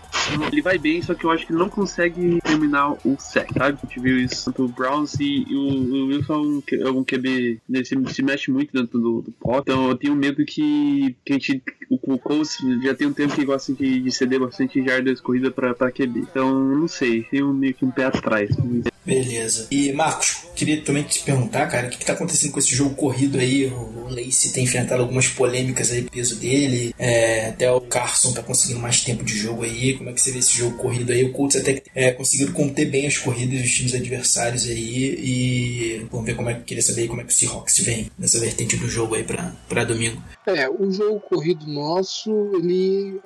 ele vai bem, só que eu acho que ele não consegue terminar o sec, sabe? A gente viu isso tanto o Browns e o, o Wilson é um, Q- é um QB, ele se, se mexe muito dentro do, do pote, então eu tenho medo que, que a gente, o, o Colts já tem um tempo que gosta de, de ceder bastante jardas corrida pra, pra QB, então não sei, tenho meio que um pé atrás. Beleza. E Marcos, queria também te perguntar, cara, o que, que tá acontecendo com esse jogo corrido aí? O, o Lacey tem enfrentado algumas polêmicas aí, peso dele. é, até o Carson tá conseguindo mais tempo de jogo aí. Como é que você vê esse jogo corrido aí? O Colts até é, conseguiram conter bem as corridas dos times adversários aí. E vamos ver como é que queria saber como é que o Seahawks vem nessa vertente do jogo aí pra domingo. É, o jogo corrido nosso, ele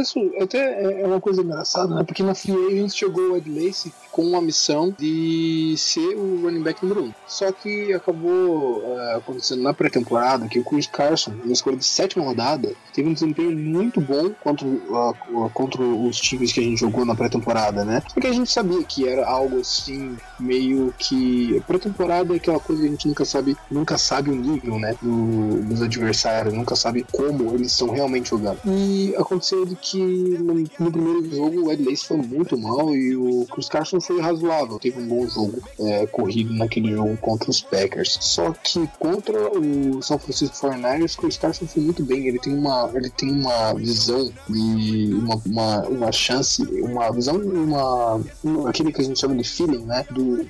até, su- até é é uma coisa engraçada, né? Porque na Free Agents chegou o Ed Lacy com uma missão de ser o running back número um. Só que acabou é, acontecendo na pré-temporada que o Chris Carson, na escolha de sétima rodada, teve um desempenho muito bom contra, uh, contra os times que a gente jogou na pré-temporada, né? Porque a gente sabia que era algo assim, meio que. Pré-temporada é aquela coisa que a gente nunca sabe, nunca sabe o nível, né? do- dos adversários, nunca sabe como eles estão realmente jogando. E aconteceu que no, no primeiro jogo o Ed Lacy foi muito mal e o Chris Carson foi razoável, teve um bom jogo é, corrido naquele jogo contra os Packers. Só que contra o São Francisco 49ers, o Chris Carson foi muito bem. Ele tem uma, ele tem uma visão e uma, uma, uma chance, uma visão, uma, uma- aquele que a gente chama de feeling, né?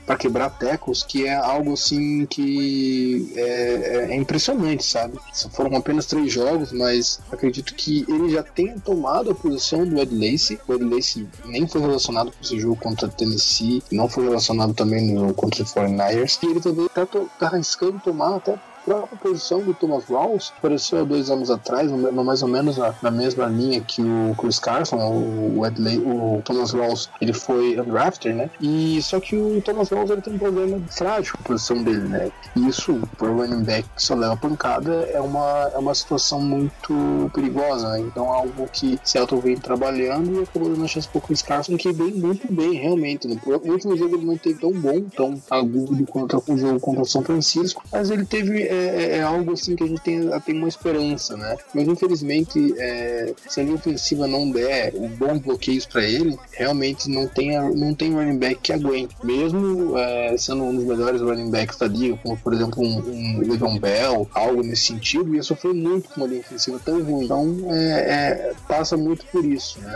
Para quebrar tecos, que é algo assim que é, é- é impressionante, sabe? Foram apenas três jogos, mas acredito que ele já tenha tomado a posição do Ed Lacy. O Ed Lacy nem foi relacionado com esse jogo contra Tennessee, não foi relacionado também no contra o 49ers. E ele também tá, tá arriscando tomar até própria posição do Thomas Rawls apareceu há dois anos atrás, mais ou menos na, na mesma linha que o Chris Carson, o, o, Ed La- o Thomas Rawls, ele foi undrafted, né? E só que o Thomas Rawls ele tem um problema frágil com a posição dele, né? E isso, para o running back que só leva pancada, é uma, é uma situação muito perigosa, né? Então algo que Seattle vem trabalhando e acabou dando a chance pro Chris Carson, que vem muito bem, realmente. né? No último jogo ele não teve tão bom, tão agudo quanto o jogo contra o São Francisco, mas ele teve é, é- é algo assim que a gente tem, tem uma esperança, né? Mas infelizmente, é, se a linha ofensiva não der um bons bloqueios para ele, realmente não tem, não tem running back que aguente. Mesmo é, sendo um dos melhores running backs da liga, como por exemplo um, um Le'Veon Bell, algo nesse sentido, ia sofrer muito com uma linha ofensiva tão ruim. Então, é, é, passa muito por isso, né?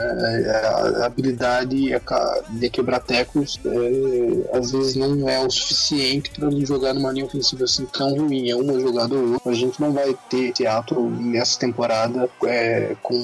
A, a habilidade de quebrar tecos às vezes não é o suficiente para jogar numa linha ofensiva assim tão ruim. É uma jogada ou outra. A gente não vai ter teatro nessa temporada é, com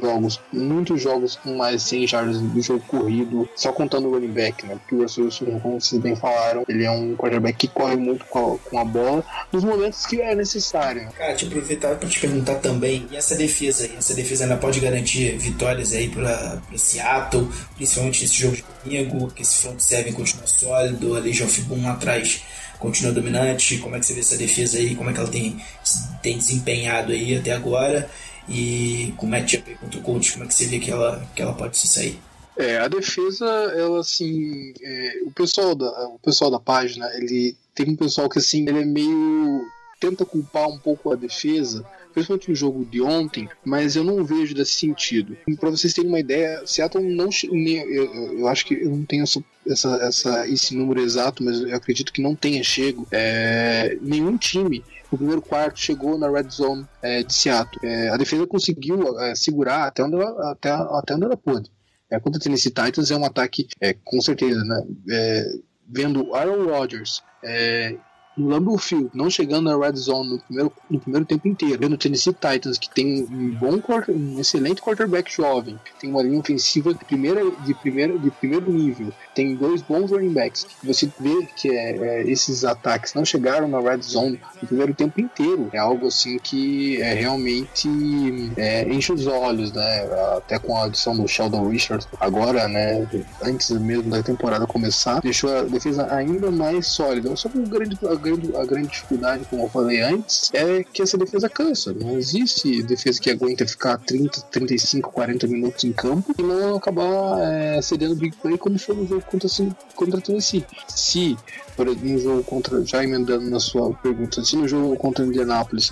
jogos, muitos jogos com mais 100 jardas do jogo corrido, só contando o running back, né? Porque o Russell Wilson, como vocês bem falaram, ele é um quarterback que corre muito com a, com a bola nos momentos que é necessário. Cara, te aproveitar para te perguntar também, e essa defesa aí? Essa defesa ainda pode garantir vitórias aí para Seattle, principalmente nesse jogo de domingo, que esse front seven continua sólido, a Legion lá atrás continua dominante, como é que você vê essa defesa aí, como é que ela tem, tem desempenhado aí até agora, e com o matchup aí contra o Colts, como é que você vê que ela, que ela pode se sair? É, a defesa, ela assim, é, o pessoal da, o pessoal da página, ele tem um pessoal que assim, ele é meio tenta culpar um pouco a defesa, principalmente no jogo de ontem, mas eu não vejo desse sentido. Para vocês terem uma ideia, Seattle não eu, eu- eu acho que eu não tenho essa, essa, essa- esse número exato, mas eu acredito que não tenha chego. É, nenhum time no primeiro quarto chegou na red zone é, de Seattle. É, a defesa conseguiu é, segurar até onde ela, até, até onde ela pôde. É, contra o Tennessee Titans é um ataque, é, com certeza, né? É, vendo Aaron Rodgers no Lambeau Field, não chegando na red zone no primeiro, no primeiro tempo inteiro, vendo o Tennessee Titans, que tem um bom quarter- um excelente quarterback jovem, tem uma linha ofensiva de, primeira, de, primeira, de primeiro nível, tem dois bons running backs, você vê que é, é, esses ataques não chegaram na red zone no primeiro tempo inteiro, é algo assim que é realmente é, enche os olhos, né? Até com a adição do Sheldon Richard agora, né? Antes mesmo da temporada começar, deixou a defesa ainda mais sólida. Só que o grande, grande, a grande dificuldade, como eu falei antes, é que essa defesa cansa. Não existe defesa que aguenta ficar 30, 35, 40 minutos em campo e não acabar é, cedendo big play como foi no jogo contra, contra a Tennessee. Se no jogo contra, já emendando na sua pergunta, se no jogo contra o Indianapolis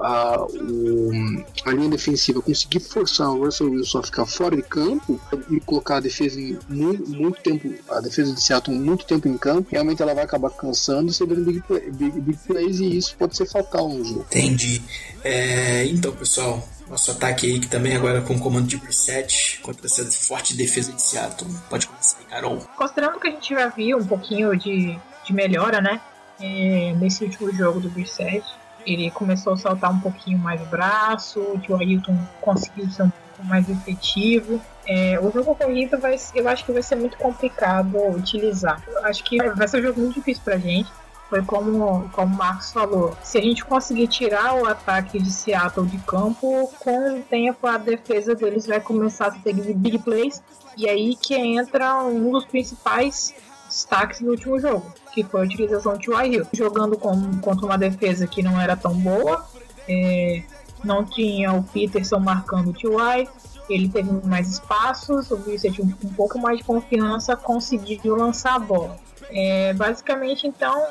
a, o- a linha defensiva conseguir forçar o Russell Wilson a ficar fora de campo e colocar a defesa em muito, muito tempo, a defesa de Seattle muito tempo em campo, realmente ela vai acabar cansando e cedendo big, play- big, big plays e isso pode ser fatal no jogo. Entendi. É, então, pessoal, nosso ataque aí, que também agora com o comando de preset contra essa forte defesa de Seattle. Pode começar aí, Carol. Considerando que a gente já viu um pouquinho de, de melhora, né? é, nesse último jogo do Brissett, ele começou a soltar um pouquinho mais o braço, o Hilton conseguiu ser um pouco mais efetivo. É, o jogo corrido vai, eu acho que vai ser muito complicado utilizar. Eu acho que vai ser um jogo muito difícil pra gente. Foi como, como o Marcos falou. Se a gente conseguir tirar o ataque de Seattle de campo, com o tempo a defesa deles vai começar a ter big plays. E aí que entra um dos principais destaques no último jogo, que foi a utilização de. Hill. Jogando com, contra uma defesa que não era tão boa, é, não tinha o Peterson marcando o T.Y., ele teve mais espaços, o Brissett um, um pouco mais de confiança, conseguiu lançar a bola. É, basicamente, então,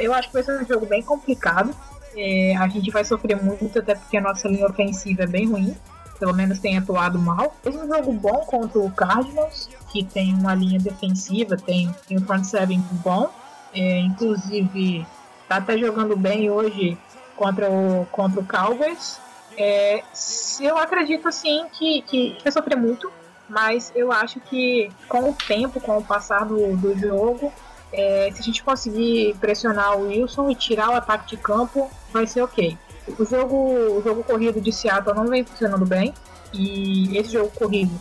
eu acho que vai ser um jogo bem complicado. É, a gente vai sofrer muito, até porque a nossa linha ofensiva é bem ruim. Pelo menos tem atuado mal. Fez um jogo bom contra o Cardinals, que tem uma linha defensiva, tem, tem um front seven bom. É, inclusive, tá até jogando bem hoje contra o, contra o Cowboys. É, eu acredito assim que, que vai sofrer muito, mas eu acho que com o tempo, com o passar do, do jogo, é, se a gente conseguir pressionar o Wilson e tirar o ataque de campo, vai ser ok. O jogo, o jogo corrido de Seattle não vem funcionando bem, e esse jogo corrido,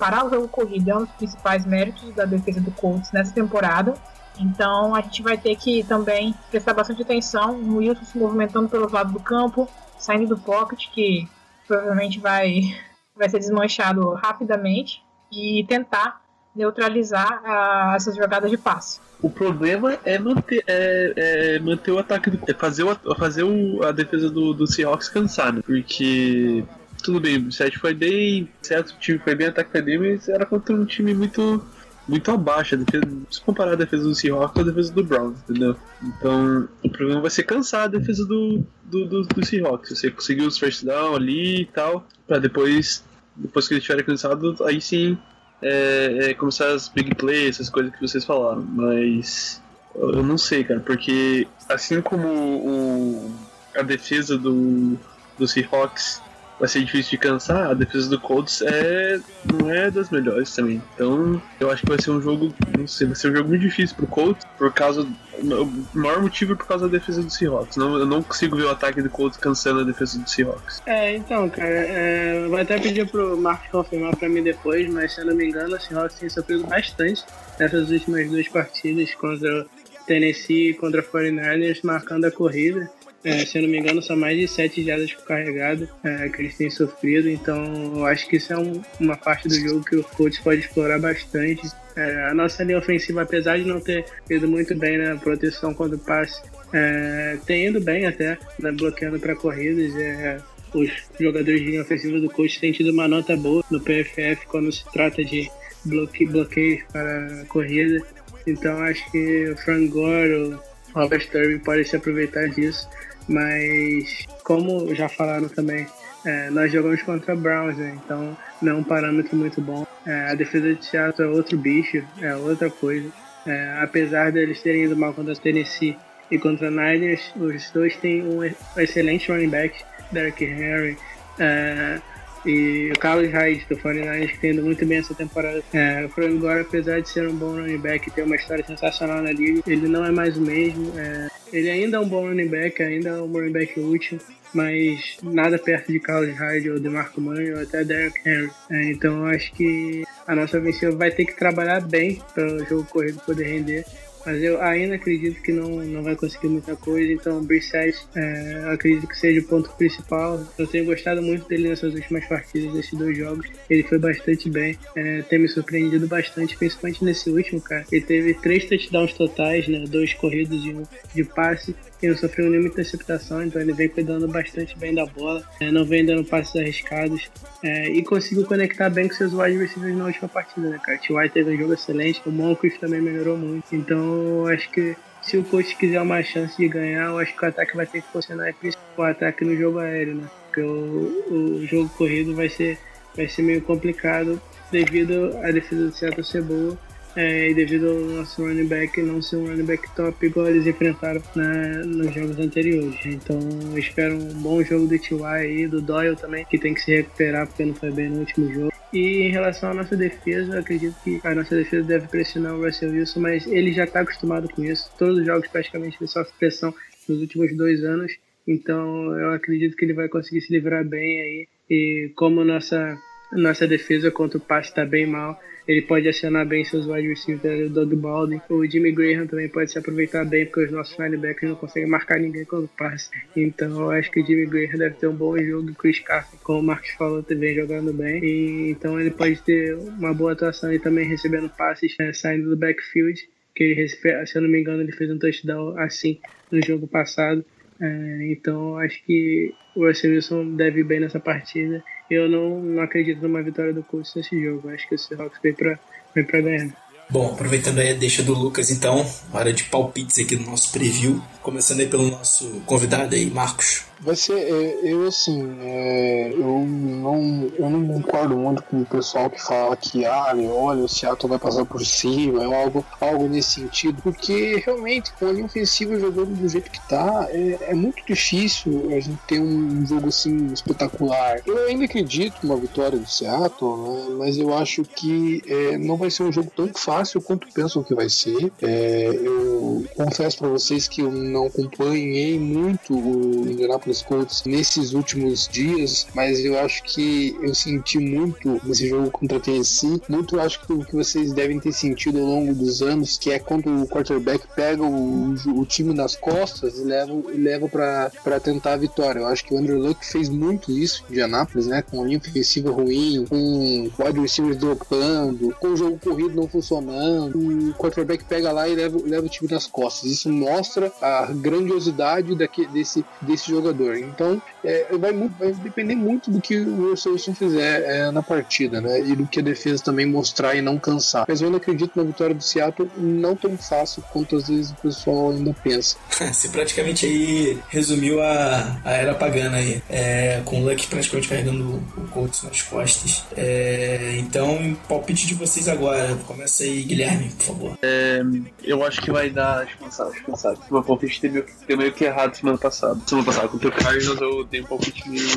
parar o jogo corrido é um dos principais méritos da defesa do Colts nessa temporada. Então a gente vai ter que também prestar bastante atenção no Wilson se movimentando pelo lado do campo, saindo do pocket, que provavelmente vai, vai ser desmanchado rapidamente, e tentar neutralizar ah, essas jogadas de passe. O problema é manter, é, é manter o ataque. É fazer, o, fazer o, a defesa do, do Seahawks cansar, né? Porque. Tudo bem, o 7 foi bem. Certo, o time foi bem, ataque foi bem, mas era contra um time muito. Muito abaixo. Defesa, se comparar a defesa do Seahawks com a defesa do Browns, entendeu? Então, o problema vai ser cansar a defesa do, do, do, do Seahawks. Você conseguiu os first down ali e tal, pra depois. Depois que eles estiverem cansados, aí sim é, é começar as big plays, essas coisas que vocês falaram, mas eu não sei, cara, porque assim como o, a defesa do, do Seahawks vai ser difícil de cansar, a defesa do Colts é, não é das melhores também. Então eu acho que vai ser um jogo, não sei, vai ser um jogo muito difícil pro Colts, por causa. O maior motivo é por causa da defesa do Seahawks. Não, eu não consigo ver o ataque do Colts cansando a defesa do Seahawks. É, então, cara, é, vou até pedir pro Marcos confirmar pra mim depois, mas se eu não me engano, o Seahawks tem sofrido bastante nessas últimas duas partidas contra o Tennessee e contra o 49ers, marcando a corrida. É, se eu não me engano, são mais de 7 jardas por carregado é, que eles têm sofrido, então eu acho que isso é um- uma parte do jogo que o Colts pode explorar bastante. É, a nossa linha ofensiva, apesar de não ter ido muito bem na proteção contra o passe, é, tem ido bem até, né, bloqueando para corridas. É, os jogadores de linha ofensiva do coach têm tido uma nota boa no PFF quando se trata de bloque, bloqueios para corrida. Então acho que o Frank Gore, o Robert Turbin podem se aproveitar disso. Mas como já falaram também, é, nós jogamos contra Browns, né? então não é um parâmetro muito bom. É, a defesa de Seattle é outro bicho, é outra coisa. É, apesar deles terem ido mal contra a Tennessee e contra a Niners, os dois têm um excelente running back, Derrick Henry. é, e o Carlos Hyde do 49ers que tem ido muito bem essa temporada. É, o Frank Gore, apesar de ser um bom running back e ter uma história sensacional na liga, ele não é mais o mesmo. É, ele ainda é um bom running back, ainda é um running back útil, mas nada perto de Carlos Hyde ou de Marco Murray ou até Derrick Henry. É, então eu acho que a nossa ofensiva vai ter que trabalhar bem para o jogo corrido poder render. Mas eu ainda acredito que não, não vai conseguir muita coisa, então o Brissett é, acredito que seja o ponto principal. Eu tenho gostado muito dele nessas últimas partidas, desses dois jogos. Ele foi bastante bem, é, tem me surpreendido bastante, principalmente nesse último, cara. Ele teve três touchdowns totais, né? Dois corridos e um de passe. E não sofreu nenhuma interceptação, então ele vem cuidando bastante bem da bola, é, não vem dando passes arriscados é, e conseguiu conectar bem com seus wide receivers na última partida, né, cara? T.Y. teve um jogo excelente, o Moncrief também melhorou muito, então acho que se o coach quiser uma chance de ganhar, eu acho que o ataque vai ter que funcionar o ataque no jogo aéreo, né? Porque o, o jogo corrido vai ser, vai ser meio complicado devido à defesa do Seattle ser boa é, e devido ao nosso running back não ser um running back top igual eles enfrentaram na, nos jogos anteriores. Então eu espero um bom jogo do T.Y. aí, do Doyle também, que tem que se recuperar porque não foi bem no último jogo. E em relação à nossa defesa, eu acredito que a nossa defesa deve pressionar o Russell Wilson, mas ele já está acostumado com isso. Todos os jogos praticamente ele sofre pressão nos últimos dois anos. Então eu acredito que ele vai conseguir se livrar bem aí. E como nossa, nossa defesa contra o passe está bem mal, ele pode acionar bem seus wide receivers, o Doug Baldwin. O Jimmy Graham também pode se aproveitar bem, porque os nossos linebackers não conseguem marcar ninguém quando passa. Então eu acho que o Jimmy Graham deve ter um bom jogo. O Chris Carson, como o Marcos falou, também jogando bem. E, então ele pode ter uma boa atuação e também recebendo passes é, saindo do backfield. Que ele, se eu não me engano, ele fez um touchdown assim no jogo passado. É, então acho que o Russell Wilson deve ir bem nessa partida eu não, não acredito numa vitória do Colts nesse jogo. Acho que o Seahawks vem pra, vem pra ganhar. Bom, aproveitando aí a deixa do Lucas, então, hora de palpites aqui do nosso preview. Começando aí pelo nosso convidado aí, Marcos. Vai ser, é, eu assim, é, eu, não, eu não concordo muito com o pessoal que fala que, ah, olha, o Seattle vai passar por cima, é algo, algo nesse sentido, porque realmente, com a linha ofensiva jogando do jeito que tá, é, é muito difícil a gente ter um jogo assim espetacular. Eu ainda acredito numa vitória do Seattle, né, mas eu acho que é, não vai ser um jogo tão fácil quanto pensam que vai ser. É, eu confesso para vocês que eu não acompanhei muito o Indianapolis Colts nesses últimos dias, mas eu acho que eu senti muito nesse jogo contra a Tennessee, muito acho que o que vocês devem ter sentido ao longo dos anos, que é quando o quarterback pega o, o time nas costas e leva, e leva para tentar a vitória. Eu acho que o Andrew Luck fez muito isso em Indianapolis, né? Com a linha ofensiva ruim, com wide receivers dropando, com o jogo corrido não funcionando, o quarterback pega lá e leva, leva o time nas costas. Isso mostra a grandiosidade daqui, desse, desse jogador. Então, é, vai, vai, depender muito do que o Russell Wilson fizer é, na partida, né? E do que a defesa também mostrar e não cansar. Mas eu ainda acredito na vitória do Seattle não tão fácil quanto às vezes o pessoal ainda pensa. Você praticamente aí resumiu a, a era pagana aí, é, com o Luck praticamente carregando o Colts nas costas. É, então, palpite de vocês agora. Começa aí, Guilherme, por favor. É, eu acho que vai dar. Deixa eu pensar, deixa eu pensar. Meu palpite tem meio, meio que errado semana passada. Semana passada, contra o Cardinals eu dei um palpite meio,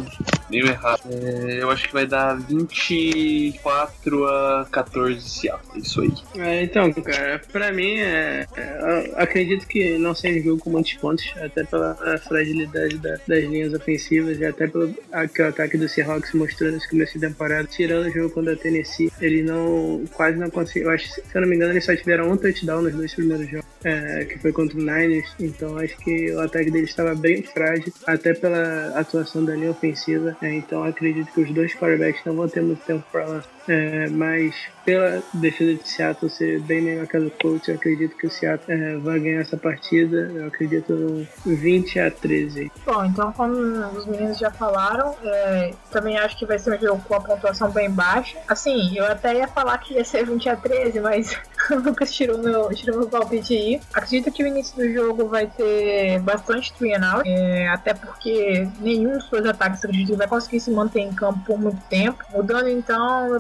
meio errado. É, eu acho que vai dar 24 a 14 Seattle. Isso aí. É, então, cara, pra mim, é, é, acredito que não seja um jogo com muitos pontos, até pela fragilidade da, das linhas ofensivas e até pelo aquele ataque do Seahawks mostrando esse começo de temporada. Tirando o jogo contra a Tennessee, ele não quase não conseguiu. Acho, se eu não me engano, eles só tiveram um touchdown nos dois primeiros jogos, é, que foi contra o Niners. Então acho que o ataque dele estava bem frágil, até pela atuação da linha ofensiva. É, então acredito que os dois quarterbacks não vão ter muito tempo para lá. É, mas pela defesa de Seattle ser bem melhor que a do Colts, eu acredito que o Seattle é, vai ganhar essa partida. Eu acredito no 20 a 13. Bom, então como os meninos já falaram, é, também acho que vai ser um jogo com a pontuação bem baixa. Assim, eu até ia falar que ia ser 20 a 13, mas o Lucas tirou meu, tirou meu palpite aí. Acredito que o início do jogo vai ter bastante three and out, é, até porque nenhum dos seus ataques vai conseguir se manter em campo por muito tempo. Mudando então meu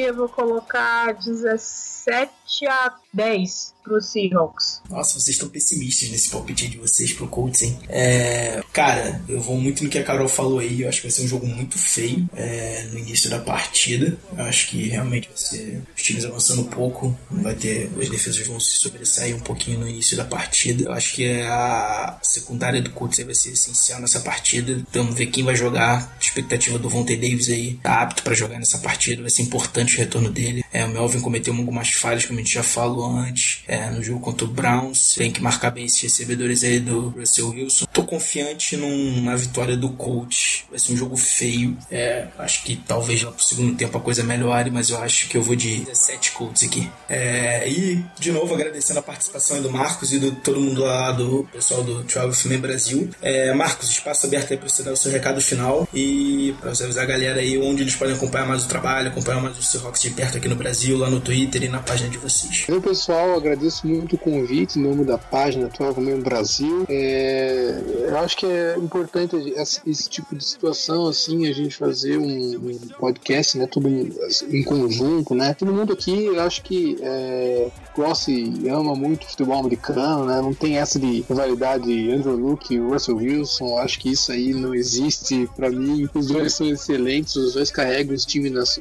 eu vou colocar 17 a 10 pro Seahawks. Nossa, vocês estão pessimistas nesse palpite de vocês pro Colts, hein? É, cara, eu vou muito no que a Carol falou aí. Eu acho que vai ser um jogo muito feio é, no início da partida. Eu acho que realmente vai ser os times avançando um pouco. Vai ter. As defesas vão se sobressair um pouquinho no início da partida. Eu acho que a secundária do Colts vai ser essencial nessa partida. Então, ver quem vai jogar. A expectativa do Vontae Davis aí tá apto para jogar nessa partida. Vai ser importante o retorno dele. É, o Melvin cometeu algumas falhas, como a gente já falou antes. É, no jogo contra o Browns. Tem que marcar bem esses recebedores aí do Russell Wilson. Tô confiante numa vitória do Colts. Vai ser um jogo feio. É, acho que talvez lá pro segundo tempo a coisa melhore, mas eu acho que eu vou de 17 Colts aqui. É, e, de novo, agradecendo a participação do Marcos e do todo mundo lá do pessoal do Travel Film Brasil. É, Marcos, espaço aberto aí pra você dar o seu recado final e pra você avisar a galera aí onde eles podem acompanhar mais o trabalho, acompanhar mais o Seahawks de perto aqui no Brasil, lá no Twitter e na página de vocês. Eu, pessoal, agradeço muito o convite em nome da página Travel Film Brasil. É, eu acho que é importante esse, esse tipo de situação, assim, a gente fazer um, um podcast, né? Tudo em conjunto, né? Todo mundo aqui, eu acho que é, gosta e ama muito futebol americano, né? Não tem essa de rivalidade Andrew Luke e Russell Wilson. Acho que isso aí não existe para mim. Os dois são excelentes, os dois carregam os times nas,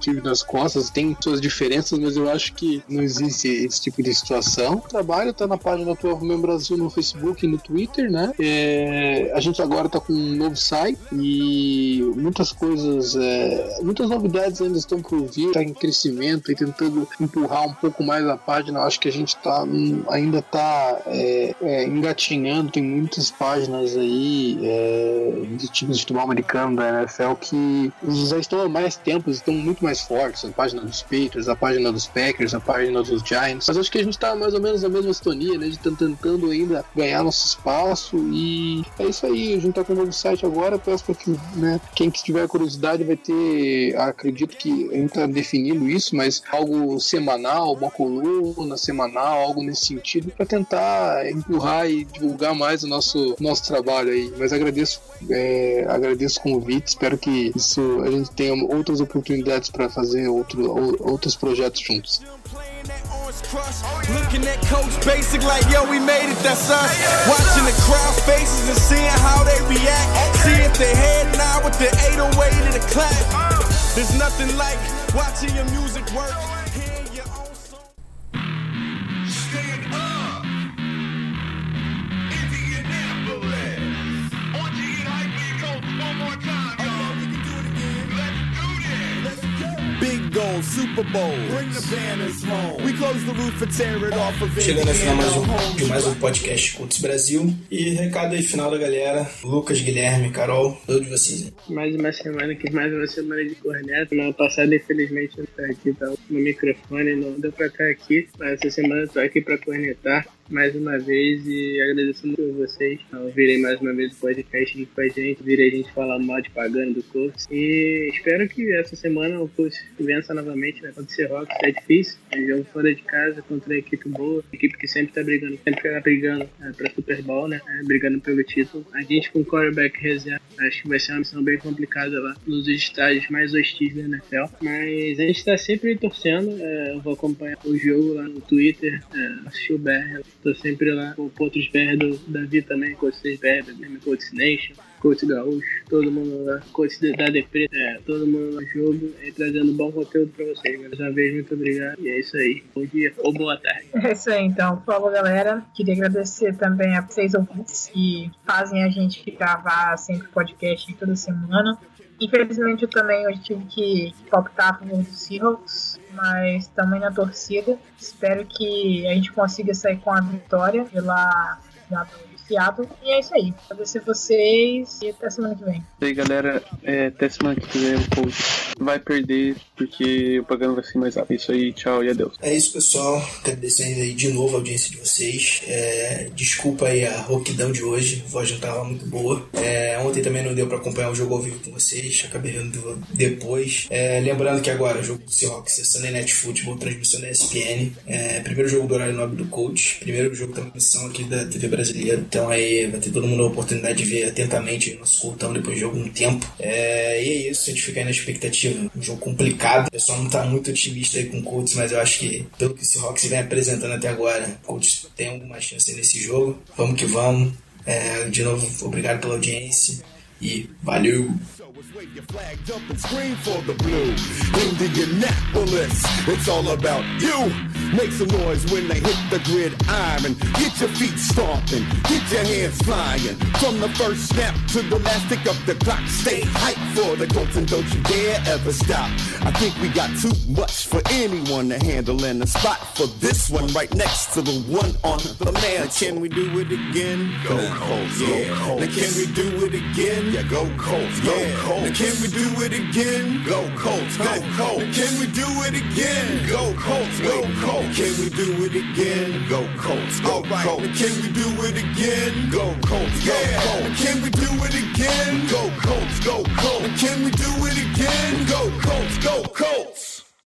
time nas costas, tem suas diferenças, mas eu acho que não existe esse tipo de situação. O trabalho tá na página do Meu Brasil no Facebook e no Twitter, né? É, a gente agora tá com um novo site e muitas coisas, é, muitas novidades ainda estão por vir, tá em crescimento e tentando empurrar um pouco mais a página. Eu acho que a gente tá, ainda tá é, é, engatinhando, tem muitas páginas aí é, de times de futebol americano da NFL que já estão há mais tempo, estão muito mais fortes. A página dos Patriots, a página dos Packers, a página dos Giants. Mas acho que a gente tá mais ou menos na mesma sintonia, né? De tentando ainda ganhar nosso espaço e é isso aí. A gente tá com um novo site agora. Peço para que né, quem tiver curiosidade vai ter, acredito que a gente tá definindo isso, mas algo semanal, uma coluna semanal, algo nesse sentido, para tentar empurrar e divulgar mais o nosso, nosso trabalho aí. Mas agradeço, é, agradeço o convite, espero que isso a gente tenha outras oportunidades para fazer outro, outros projetos juntos. Looking at Coach Basic like, yo, we made it, that's us. Watching the crowd's faces and seeing how they react. See if they head now with the 808 and the clap. There's nothing like watching your music work. Super Bowl. Bring the banners home. We close the roof and tear it off of Chegando ao final mais um, de mais um podcast Cultos Brasil. E recado aí final da galera. Lucas, Guilherme, Carol, todos vocês. Mais uma semana aqui, mais uma semana de corneta. Semana passada, infelizmente, não tá aqui, tá no microfone, não deu pra estar aqui. Mas essa semana eu tô aqui pra cornetar mais uma vez e agradeço muito a vocês. Eu virei mais uma vez o podcast aqui com a gente, virei a gente falar mal de pagando do curso. E espero que essa semana o curso vença novamente, né? Contra o Seahawks, é difícil. É jogo fora de casa contra a equipe boa, equipe que sempre tá brigando, sempre tá brigando é, pra Super Bowl, né? É, brigando pelo título. A gente com quarterback reserva, acho que vai ser uma missão bem complicada lá, nos estádios mais hostis da NFL. Mas a gente tá sempre torcendo, é, eu vou acompanhar o jogo lá no Twitter, é, assistir o BR, tô sempre lá com outros BR do Davi também, Coach 6 BR, da Coach Nation. Coach Gaúcho, todo mundo lá, Coach da DP, é, todo mundo no jogo e trazendo bom conteúdo pra vocês. Mais uma vez, muito obrigado. E é isso aí. Bom dia ou boa tarde. É isso aí, então. Falou, galera. Queria agradecer também a vocês ouvintes que fazem a gente gravar sempre podcast toda semana. Infelizmente, eu também hoje tive que optar a favor do Seahawks, mas também na torcida. Espero que a gente consiga sair com a vitória pela pela Seattle. E é isso aí. Agradecer vocês e até semana que vem. E aí, galera, é, até semana que vem o coach vai perder porque o pagando vai ser mais rápido. Isso aí, tchau e adeus. É isso, pessoal. Agradecendo aí de novo a audiência de vocês. É, desculpa aí a rouquidão de hoje. A voz não tava muito boa. É, ontem também não deu pra acompanhar o jogo ao vivo com vocês. Acabei vendo depois. É, lembrando que agora o jogo do Seahawks é Sunday Night Football, transmissão da ESPN. É, primeiro jogo do horário nobre do coach. Primeiro jogo transmissão aqui da TV brasileira. Então aí vai ter todo mundo a oportunidade de ver atentamente o nosso cultão depois de algum tempo. É, e é isso, a gente fica aí na expectativa. Um jogo complicado. O pessoal não tá muito otimista aí com o Colts, mas eu acho que pelo que o Seahawks vem apresentando até agora, o Colts tem alguma chance nesse jogo. Vamos que vamos. É, de novo, obrigado pela audiência e valeu! Wave your flag, jump and scream for the blue. Indianapolis, it's all about you. Make some noise when they hit the grid iron. Get your feet stomping, get your hands flying. From the first snap to the last tick of the clock, stay hyped for the Colts and don't you dare ever stop. I think we got too much for anyone to handle, and a spot for this one right next to the one on the man. Can we do it again? Go Colts, yeah. Now can we do it again? Yeah, go Colts, go Colts. Now can we do it again? Go Colts, go Colts. Can we do it again? Go Colts, go Colts. Can we do it again? Go Colts, go Colts. Can we do it again? Go Colts, go Colts. Can we do it again? Go Colts, go Colts. Can we do it again? Go Colts, go Colts.